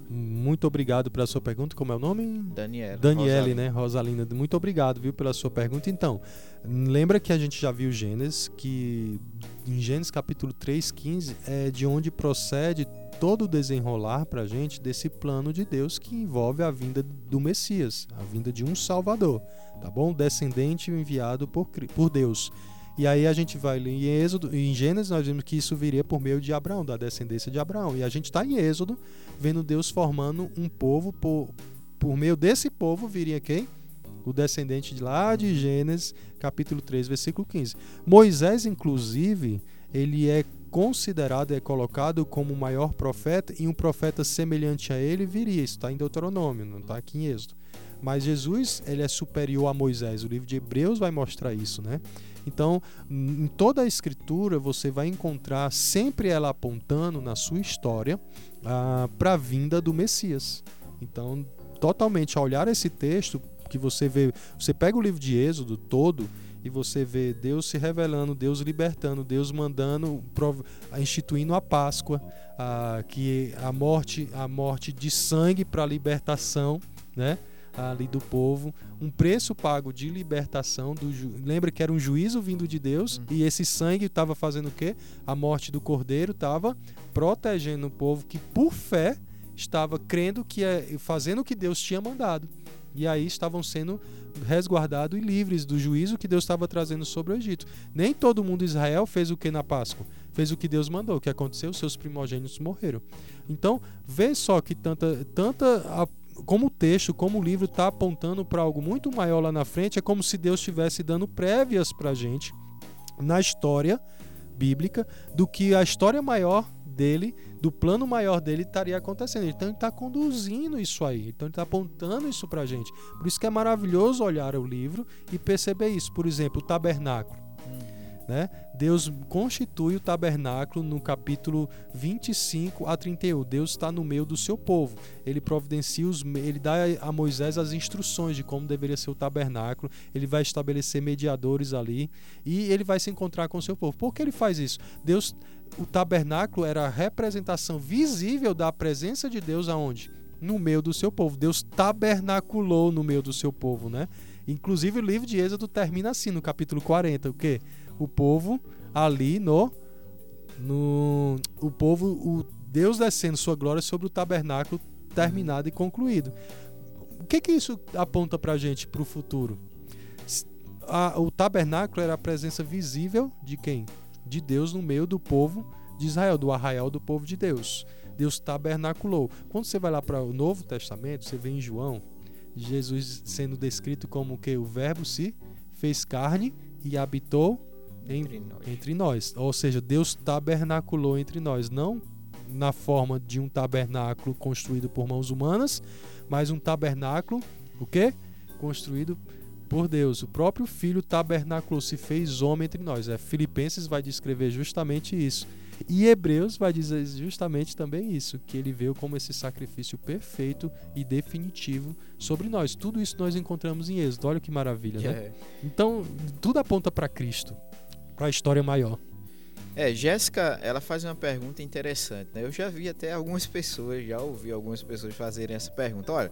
Muito obrigado pela sua pergunta. Como é o nome? Daniela. Daniele, né? Rosalina. Muito obrigado, viu, pela sua pergunta. Então, lembra que a gente já viu Gênesis, que em Gênesis capítulo 3, 15, é de onde procede todo o desenrolar para a gente desse plano de Deus que envolve a vinda do Messias, a vinda de um Salvador, tá bom? Descendente enviado por, por Deus. E aí a gente vai em Êxodo, em Gênesis nós vimos que isso viria por meio de Abraão, da descendência de Abraão. E a gente está em Êxodo, vendo Deus formando um povo, por, por meio desse povo viria quem? O descendente de lá de Gênesis, capítulo 3, versículo 15. Moisés, inclusive, ele é considerado é colocado como o maior profeta e um profeta semelhante a ele viria. Isso está em Deuteronômio, não está aqui em Êxodo. Mas Jesus ele é superior a Moisés. O livro de Hebreus vai mostrar isso, né? Então, em toda a escritura você vai encontrar sempre ela apontando na sua história ah, para a vinda do Messias. Então, totalmente ao olhar esse texto que você vê, você pega o livro de Êxodo todo e você vê Deus se revelando, Deus libertando, Deus mandando, instituindo a Páscoa, a, que a morte, a morte de sangue para a libertação, né? Ali do povo, um preço pago de libertação do ju... lembra que era um juízo vindo de Deus uhum. e esse sangue estava fazendo o quê? A morte do cordeiro estava protegendo o povo que por fé estava crendo que é fazendo o que Deus tinha mandado. E aí estavam sendo resguardados e livres do juízo que Deus estava trazendo sobre o Egito. Nem todo mundo Israel fez o que na Páscoa? Fez o que Deus mandou. O que aconteceu? Seus primogênitos morreram. Então, vê só que tanta, tanta a, como o texto, como o livro está apontando para algo muito maior lá na frente, é como se Deus estivesse dando prévias para a gente na história bíblica do que a história maior dele, do plano maior dele estaria acontecendo. Então ele está conduzindo isso aí, então ele está apontando isso para a gente. Por isso que é maravilhoso olhar o livro e perceber isso. Por exemplo, o tabernáculo. Né? Deus constitui o tabernáculo no capítulo 25 a 31. Deus está no meio do seu povo. Ele providencia os, ele dá a Moisés as instruções de como deveria ser o tabernáculo. Ele vai estabelecer mediadores ali e ele vai se encontrar com o seu povo. Por que ele faz isso? Deus, o tabernáculo era a representação visível da presença de Deus aonde? No meio do seu povo. Deus tabernaculou no meio do seu povo, né? Inclusive o livro de Êxodo termina assim no capítulo 40, o quê? O povo ali no no o povo o Deus descendo sua glória sobre o tabernáculo terminado e concluído. O que que isso aponta para a gente para o futuro? A, o tabernáculo era a presença visível de quem? De Deus no meio do povo de Israel, do arraial do povo de Deus. Deus tabernaculou. Quando você vai lá para o Novo Testamento, você vê em João Jesus sendo descrito como que o Verbo se fez carne e habitou entre, nós. entre nós. Ou seja, Deus tabernaculou entre nós, não na forma de um tabernáculo construído por mãos humanas, mas um tabernáculo, o quê? Construído por Deus. O próprio Filho tabernaculou, se fez homem entre nós. É, Filipenses vai descrever justamente isso. E Hebreus vai dizer justamente também isso, que ele veio como esse sacrifício perfeito e definitivo sobre nós. Tudo isso nós encontramos em Êxodo. Olha que maravilha, né? É. Então, tudo aponta para Cristo para a história maior. É, Jéssica, ela faz uma pergunta interessante, né? Eu já vi até algumas pessoas, já ouvi algumas pessoas fazerem essa pergunta. Olha,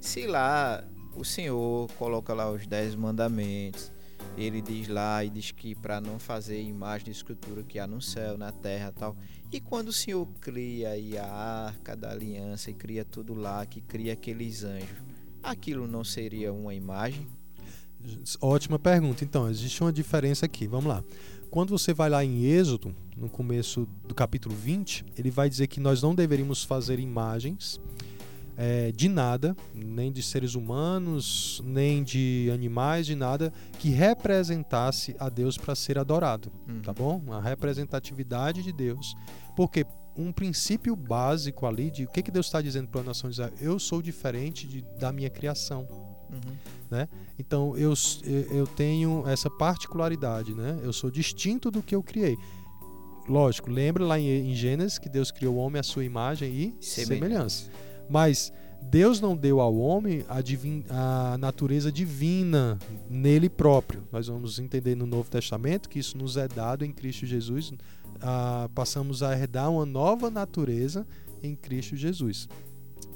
se lá o Senhor coloca lá os dez mandamentos, ele diz lá e diz que para não fazer imagem de escultura que há no céu, na terra, tal. E quando o Senhor cria aí a arca da aliança e cria tudo lá, que cria aqueles anjos, aquilo não seria uma imagem? Ótima pergunta. Então, existe uma diferença aqui. Vamos lá. Quando você vai lá em Êxodo, no começo do capítulo 20, ele vai dizer que nós não deveríamos fazer imagens é, de nada, nem de seres humanos, nem de animais, de nada, que representasse a Deus para ser adorado, uhum. tá bom? A representatividade de Deus. Porque um princípio básico ali de o que, que Deus está dizendo para a nação de Israel, eu sou diferente de, da minha criação. Uhum. Né? Então eu, eu tenho essa particularidade, né? eu sou distinto do que eu criei. Lógico, lembra lá em, em Gênesis que Deus criou o homem à sua imagem e semelhança. semelhança. Mas Deus não deu ao homem a, divin, a, natureza divina nele próprio. Nós vamos entender no Novo Testamento que isso nos é dado em Cristo Jesus. Ah, passamos a herdar uma nova natureza em Cristo Jesus.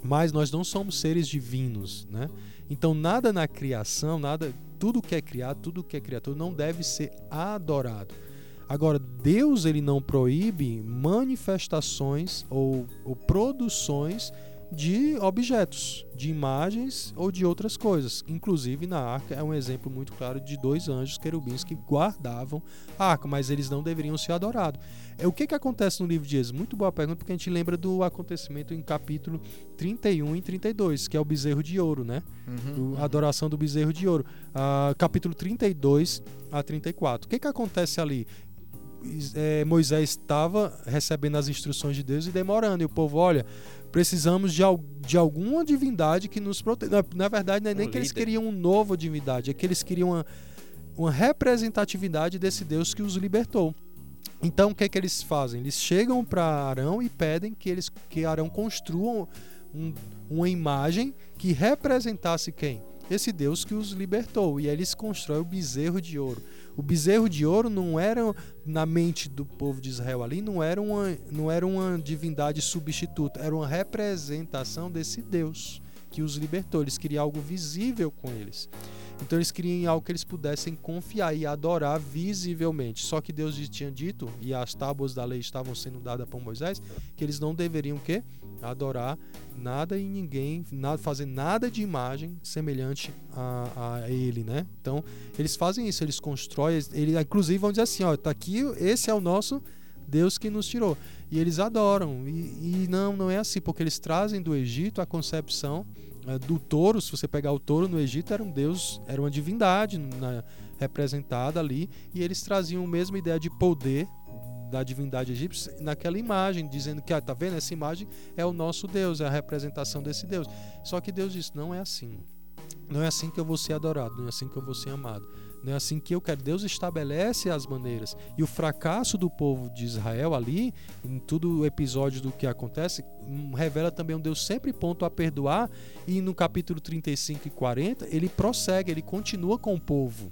Mas nós não somos seres divinos, né? Então nada na criação, nada, tudo que é criado, tudo que é criatura não deve ser adorado. Agora, Deus ele não proíbe manifestações ou, ou produções de objetos, de imagens ou de outras coisas. Inclusive na arca é um exemplo muito claro de dois anjos querubins que guardavam a arca, mas eles não deveriam ser adorados. É o que, que acontece no livro de Êxodo? Muito boa pergunta, porque a gente lembra do acontecimento em capítulo 31 e 32, que é o bezerro de ouro, né? Uhum, a adoração do bezerro de ouro. Uh, capítulo 32 a 34. O que, que acontece ali? É, Moisés estava recebendo as instruções de Deus e demorando, e o povo, olha, precisamos de, de alguma divindade que nos proteja. Na, na, verdade, não é nem um que líder. eles queriam uma nova divindade, é que eles queriam uma, uma representatividade desse Deus que os libertou. Então, o que é que eles fazem? Eles chegam para Arão e pedem que eles que Arão construa um, uma imagem que representasse quem? Esse Deus que os libertou. E aí eles constroem o bezerro de ouro. O bezerro de ouro não era na mente do povo de Israel ali, não era uma, não era uma divindade substituta, era uma representação desse Deus que os libertou. Eles queriam algo visível com eles. Então eles queriam algo que eles pudessem confiar e adorar visivelmente. Só que Deus tinha dito, e as tábuas da lei estavam sendo dadas para Moisés, que eles não deveriam que adorar nada e ninguém, nada, fazer nada de imagem semelhante a, a ele, né? Então eles fazem isso, eles constroem, eles inclusive vão dizer assim, ó, tá aqui, esse é o nosso Deus que nos tirou. E eles adoram. E, e não, não é assim, porque eles trazem do Egito a concepção do touro, se você pegar o touro no Egito, era um deus, era uma divindade na, representada ali, e eles traziam a mesma ideia de poder da divindade egípcia naquela imagem, dizendo que, ah, tá vendo, essa imagem é o nosso Deus, é a representação desse Deus. Só que Deus disse, não é assim. Não é assim que eu vou ser adorado, não é assim que eu vou ser amado. Não é assim que eu quero. Deus estabelece as maneiras. E o fracasso do povo de Israel ali, em todo o episódio do que acontece, hum, revela também um Deus sempre pronto a perdoar. E no capítulo 35 e 40, ele prossegue, ele continua com o povo.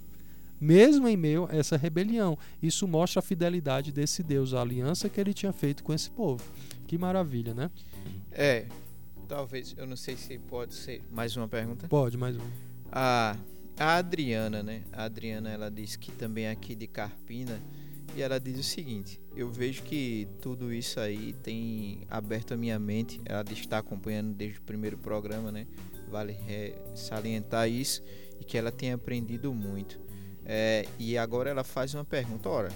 Mesmo em meio a essa rebelião. Isso mostra a fidelidade desse Deus, a aliança que ele tinha feito com esse povo. Que maravilha, né? É. Talvez, eu não sei se pode ser mais uma pergunta. Pode, mais uma. Ah. A Adriana, né? A Adriana, ela disse que também é aqui de Carpina e ela diz o seguinte: eu vejo que tudo isso aí tem aberto a minha mente. Ela está acompanhando desde o primeiro programa, né? Vale salientar isso e que ela tem aprendido muito. É, e agora ela faz uma pergunta: ora,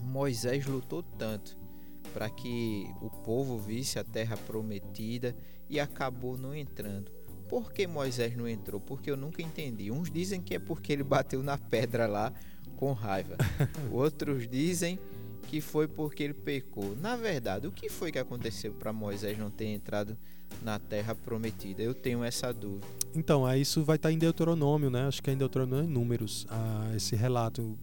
Moisés lutou tanto para que o povo visse a terra prometida e acabou não entrando por que Moisés não entrou? Porque eu nunca entendi. Uns dizem que é porque ele bateu na pedra lá com raiva. Outros dizem que foi porque ele pecou. Na verdade, o que foi que aconteceu para Moisés não ter entrado na terra prometida? Eu tenho essa dúvida. Então, isso vai estar em Deuteronômio, né? Acho que é em Deuteronômio em Números, ah, esse relato.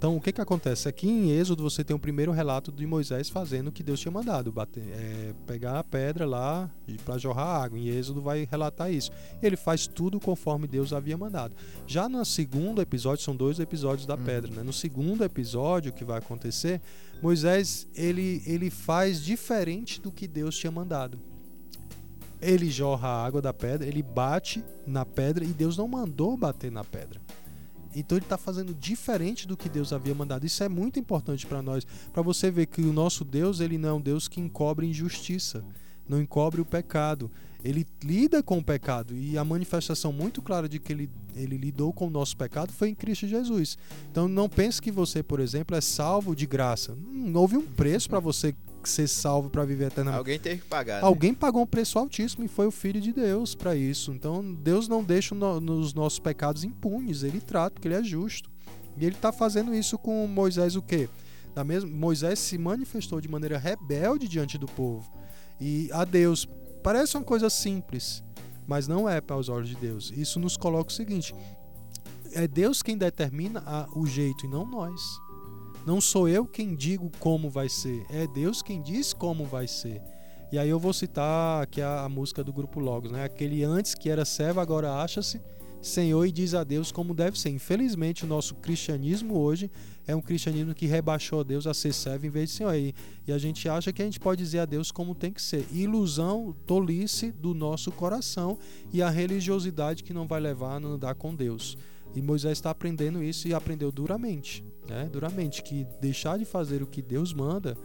Então, o que que acontece? Aqui em Êxodo você tem o primeiro relato de Moisés fazendo o que Deus tinha mandado, bater, é, pegar a pedra lá para jorrar água. Em Êxodo vai relatar isso. Ele faz tudo conforme Deus havia mandado. Já no segundo episódio, são dois episódios da hum. pedra, né? No segundo episódio, o que vai acontecer, Moisés ele, ele faz diferente do que Deus tinha mandado ele jorra a água da pedra, ele bate na pedra e Deus não mandou bater na pedra. Então ele está fazendo diferente do que Deus havia mandado. Isso é muito importante para nós, para você ver que o nosso Deus ele não é um Deus que encobre injustiça, não encobre o pecado. Ele lida com o pecado e a manifestação muito clara de que ele, ele lidou com o nosso pecado foi em Cristo Jesus. Então não pense que você, por exemplo, é salvo de graça. Não houve um preço para você ser salvo para viver eternamente. Alguém teve que pagar. Né? Alguém pagou um preço altíssimo e foi o Filho de Deus para isso. Então Deus não deixa nos nossos pecados impunes, ele trata, porque ele é justo. E ele está fazendo isso com Moisés o quê? Da mesma, Moisés se manifestou de maneira rebelde diante do povo. E a Deus parece uma coisa simples, mas não é para os olhos de Deus. Isso nos coloca o seguinte: é Deus quem determina a, o jeito e não nós. Não sou eu quem digo como vai ser, é Deus quem diz como vai ser. E aí eu vou citar aqui a, a música do grupo Logos, né? Aquele antes que era servo agora acha-se Senhor e diz a Deus como deve ser. Infelizmente, o nosso cristianismo hoje é um cristianismo que rebaixou a Deus a ser servo em vez de Senhor. E, e a gente acha que a gente pode dizer a Deus como tem que ser. Ilusão, tolice do nosso coração e a religiosidade que não vai levar a andar com Deus. E Moisés está aprendendo isso e aprendeu duramente, né? Duramente que deixar de fazer o que Deus manda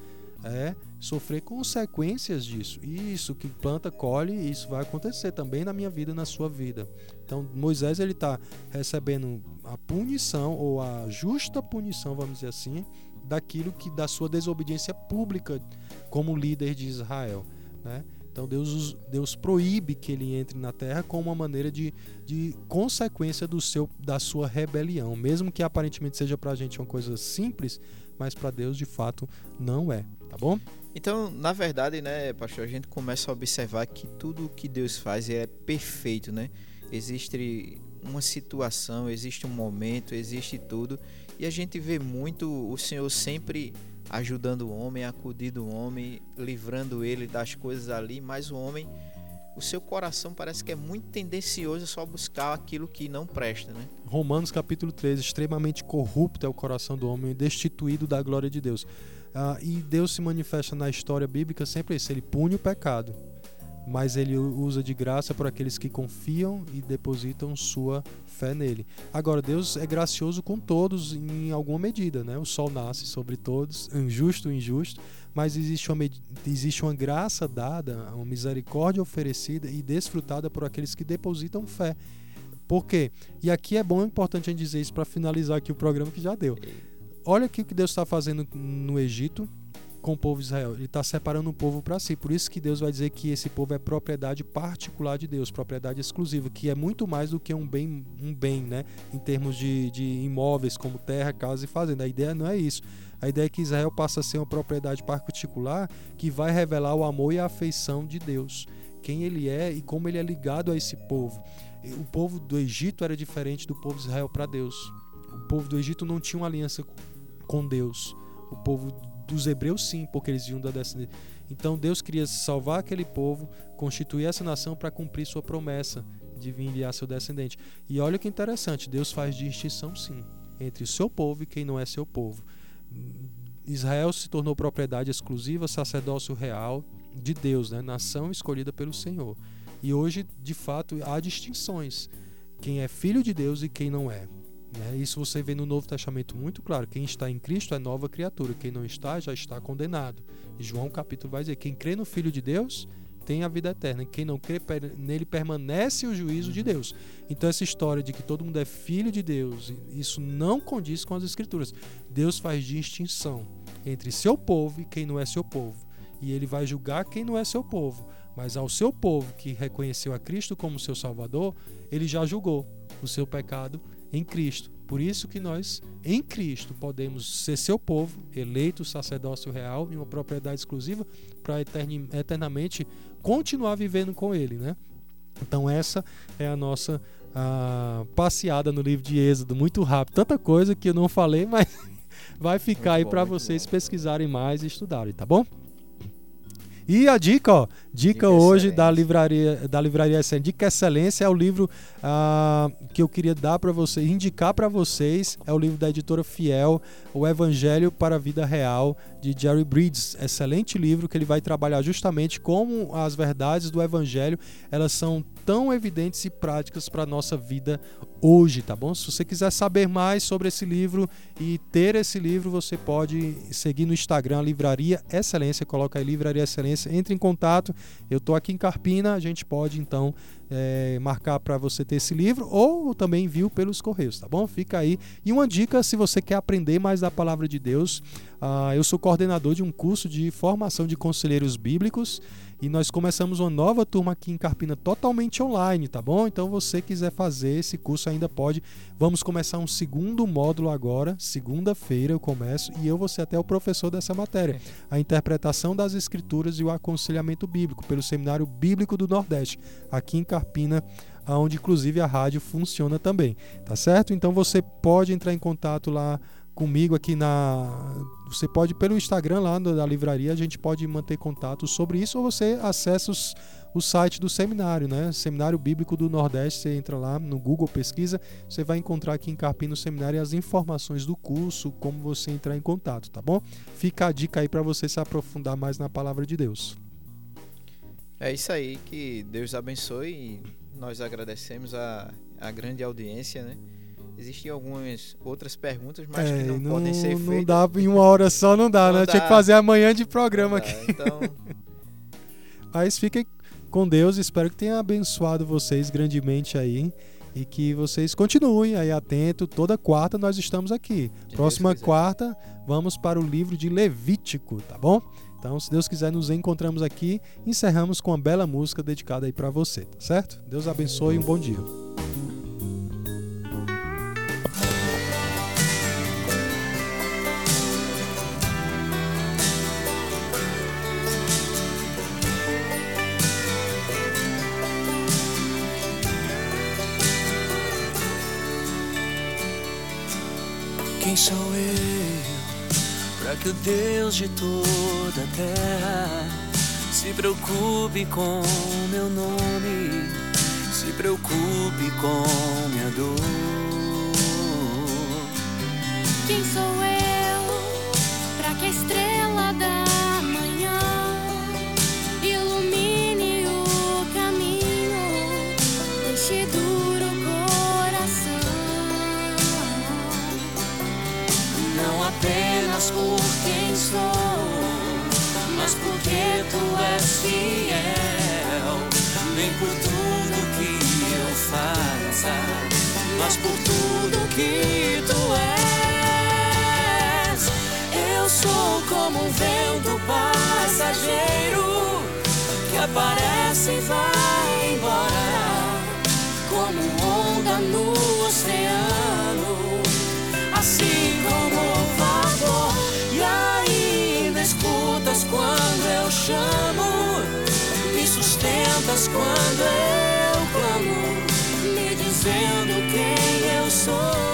é sofrer consequências disso. E isso que planta colhe, isso vai acontecer também na minha vida, na sua vida. Então Moisés ele está recebendo a punição ou a justa punição, vamos dizer assim, daquilo que da sua desobediência pública como líder de Israel, né? Então Deus, Deus proíbe que ele entre na terra como uma maneira de, de consequência do seu, da sua rebelião. Mesmo que aparentemente seja para a gente uma coisa simples, mas para Deus de fato não é. Tá bom? Então, na verdade, né, pastor, a gente começa a observar que tudo o que Deus faz é perfeito, né? Existe uma situação, existe um momento, existe tudo. E a gente vê muito o Senhor sempre ajudando o homem, acudindo o homem, livrando ele das coisas ali, mas o homem, o seu coração parece que é muito tendencioso só buscar aquilo que não presta, né? Romanos capítulo 13, extremamente corrupto é o coração do homem, destituído da glória de Deus. Ah, e Deus se manifesta na história bíblica sempre isso, ele pune o pecado, mas ele usa de graça para aqueles que confiam e depositam sua fé nele. Agora, Deus é gracioso com todos em alguma medida, né? O sol nasce sobre todos, injusto injusto, mas existe uma, existe uma graça dada, uma misericórdia oferecida e desfrutada por aqueles que depositam fé. Por quê? E aqui é bom e importante a gente dizer isso para finalizar aqui o programa que já deu. Olha aqui o que Deus está fazendo no Egito, com o povo de Israel. Ele está separando um povo para si. Por isso que Deus vai dizer que esse povo é propriedade particular de Deus, propriedade exclusiva, que é muito mais do que um bem, um bem né? em termos de, de imóveis como terra, casa e fazenda. A ideia não é isso. A ideia é que Israel passa a ser uma propriedade particular que vai revelar o amor e a afeição de Deus, quem ele é e como ele é ligado a esse povo. O povo do Egito era diferente do povo de Israel para Deus. O povo do Egito não tinha uma aliança com Deus. O povo dos hebreus sim, porque eles vinham da descendência. Então Deus queria salvar aquele povo, constituir essa nação para cumprir sua promessa de vir enviar seu descendente. E olha que interessante, Deus faz distinção sim entre o seu povo e quem não é seu povo. Israel se tornou propriedade exclusiva, sacerdócio real de Deus, né? nação escolhida pelo Senhor. E hoje, de fato, há distinções. Quem é filho de Deus e quem não é. Né? Isso você vê no Novo Testamento muito claro. Quem está em Cristo é nova criatura. Quem não está, já está condenado. E João capítulo vai dizer: quem crê no Filho de Deus tem a vida eterna. Quem não crê nele permanece o juízo de Deus. Então essa história de que todo mundo é filho de Deus, isso não condiz com as escrituras. Deus faz distinção entre seu povo e quem não é seu povo. E ele vai julgar quem não é seu povo. Mas ao seu povo que reconheceu a Cristo como seu Salvador, ele já julgou o seu pecado em Cristo. Por isso que nós, em Cristo, podemos ser seu povo, eleito sacerdócio real e uma propriedade exclusiva para eternamente continuar vivendo com Ele, né? Então essa é a nossa a passeada no livro de Êxodo, muito rápido, tanta coisa que eu não falei, mas vai ficar muito aí para vocês bom. pesquisarem mais e estudarem, tá bom? E a dica, ó, dica, hoje da livraria da livraria SN, dica excelência é o livro ah, que eu queria dar para vocês, indicar para vocês, é o livro da editora Fiel, O Evangelho para a Vida Real de Jerry Bridges. Excelente livro que ele vai trabalhar justamente como as verdades do evangelho, elas são tão evidentes e práticas para a nossa vida hoje, tá bom? Se você quiser saber mais sobre esse livro e ter esse livro, você pode seguir no Instagram Livraria Excelência, coloca aí Livraria Excelência, entre em contato. Eu estou aqui em Carpina, a gente pode então é, marcar para você ter esse livro ou também envio pelos correios, tá bom? Fica aí. E uma dica, se você quer aprender mais da palavra de Deus, uh, eu sou coordenador de um curso de formação de conselheiros bíblicos e nós começamos uma nova turma aqui em Carpina totalmente online, tá bom? Então você quiser fazer esse curso ainda pode. Vamos começar um segundo módulo agora, segunda-feira eu começo e eu vou ser até o professor dessa matéria, a interpretação das escrituras e o aconselhamento bíblico pelo Seminário Bíblico do Nordeste, aqui em Carpina onde inclusive a rádio funciona também, tá certo? Então você pode entrar em contato lá comigo aqui na. Você pode pelo Instagram lá da livraria, a gente pode manter contato sobre isso, ou você acessa os, o site do seminário, né? Seminário Bíblico do Nordeste. Você entra lá no Google, pesquisa, você vai encontrar aqui em Carpim no seminário as informações do curso, como você entrar em contato, tá bom? Fica a dica aí para você se aprofundar mais na palavra de Deus. É isso aí, que Deus abençoe e nós agradecemos a, a grande audiência, né? Existem algumas outras perguntas, mas é, que não, não, podem ser feitas. Não dá em uma hora só, não dá, não né? Dá. Tinha que fazer amanhã de programa aqui. Então... mas fiquem com Deus, espero que tenha abençoado vocês grandemente aí e que vocês continuem aí atento. Toda quarta nós estamos aqui. De Próxima quarta vamos para o livro de Levítico, tá bom? Então, se Deus quiser, nos encontramos aqui. Encerramos com uma bela música dedicada aí para você, tá certo? Deus abençoe e um bom dia. Quem sou eu para que o Deus de toda a terra se preocupe com meu nome, se preocupe com minha dor? Quem sou eu para que a estrela tu és fiel. Nem por tudo que eu faça, mas por tudo que tu és. Eu sou como um vento passageiro que aparece e vai atentas quando eu clamo, me dizendo quem eu sou.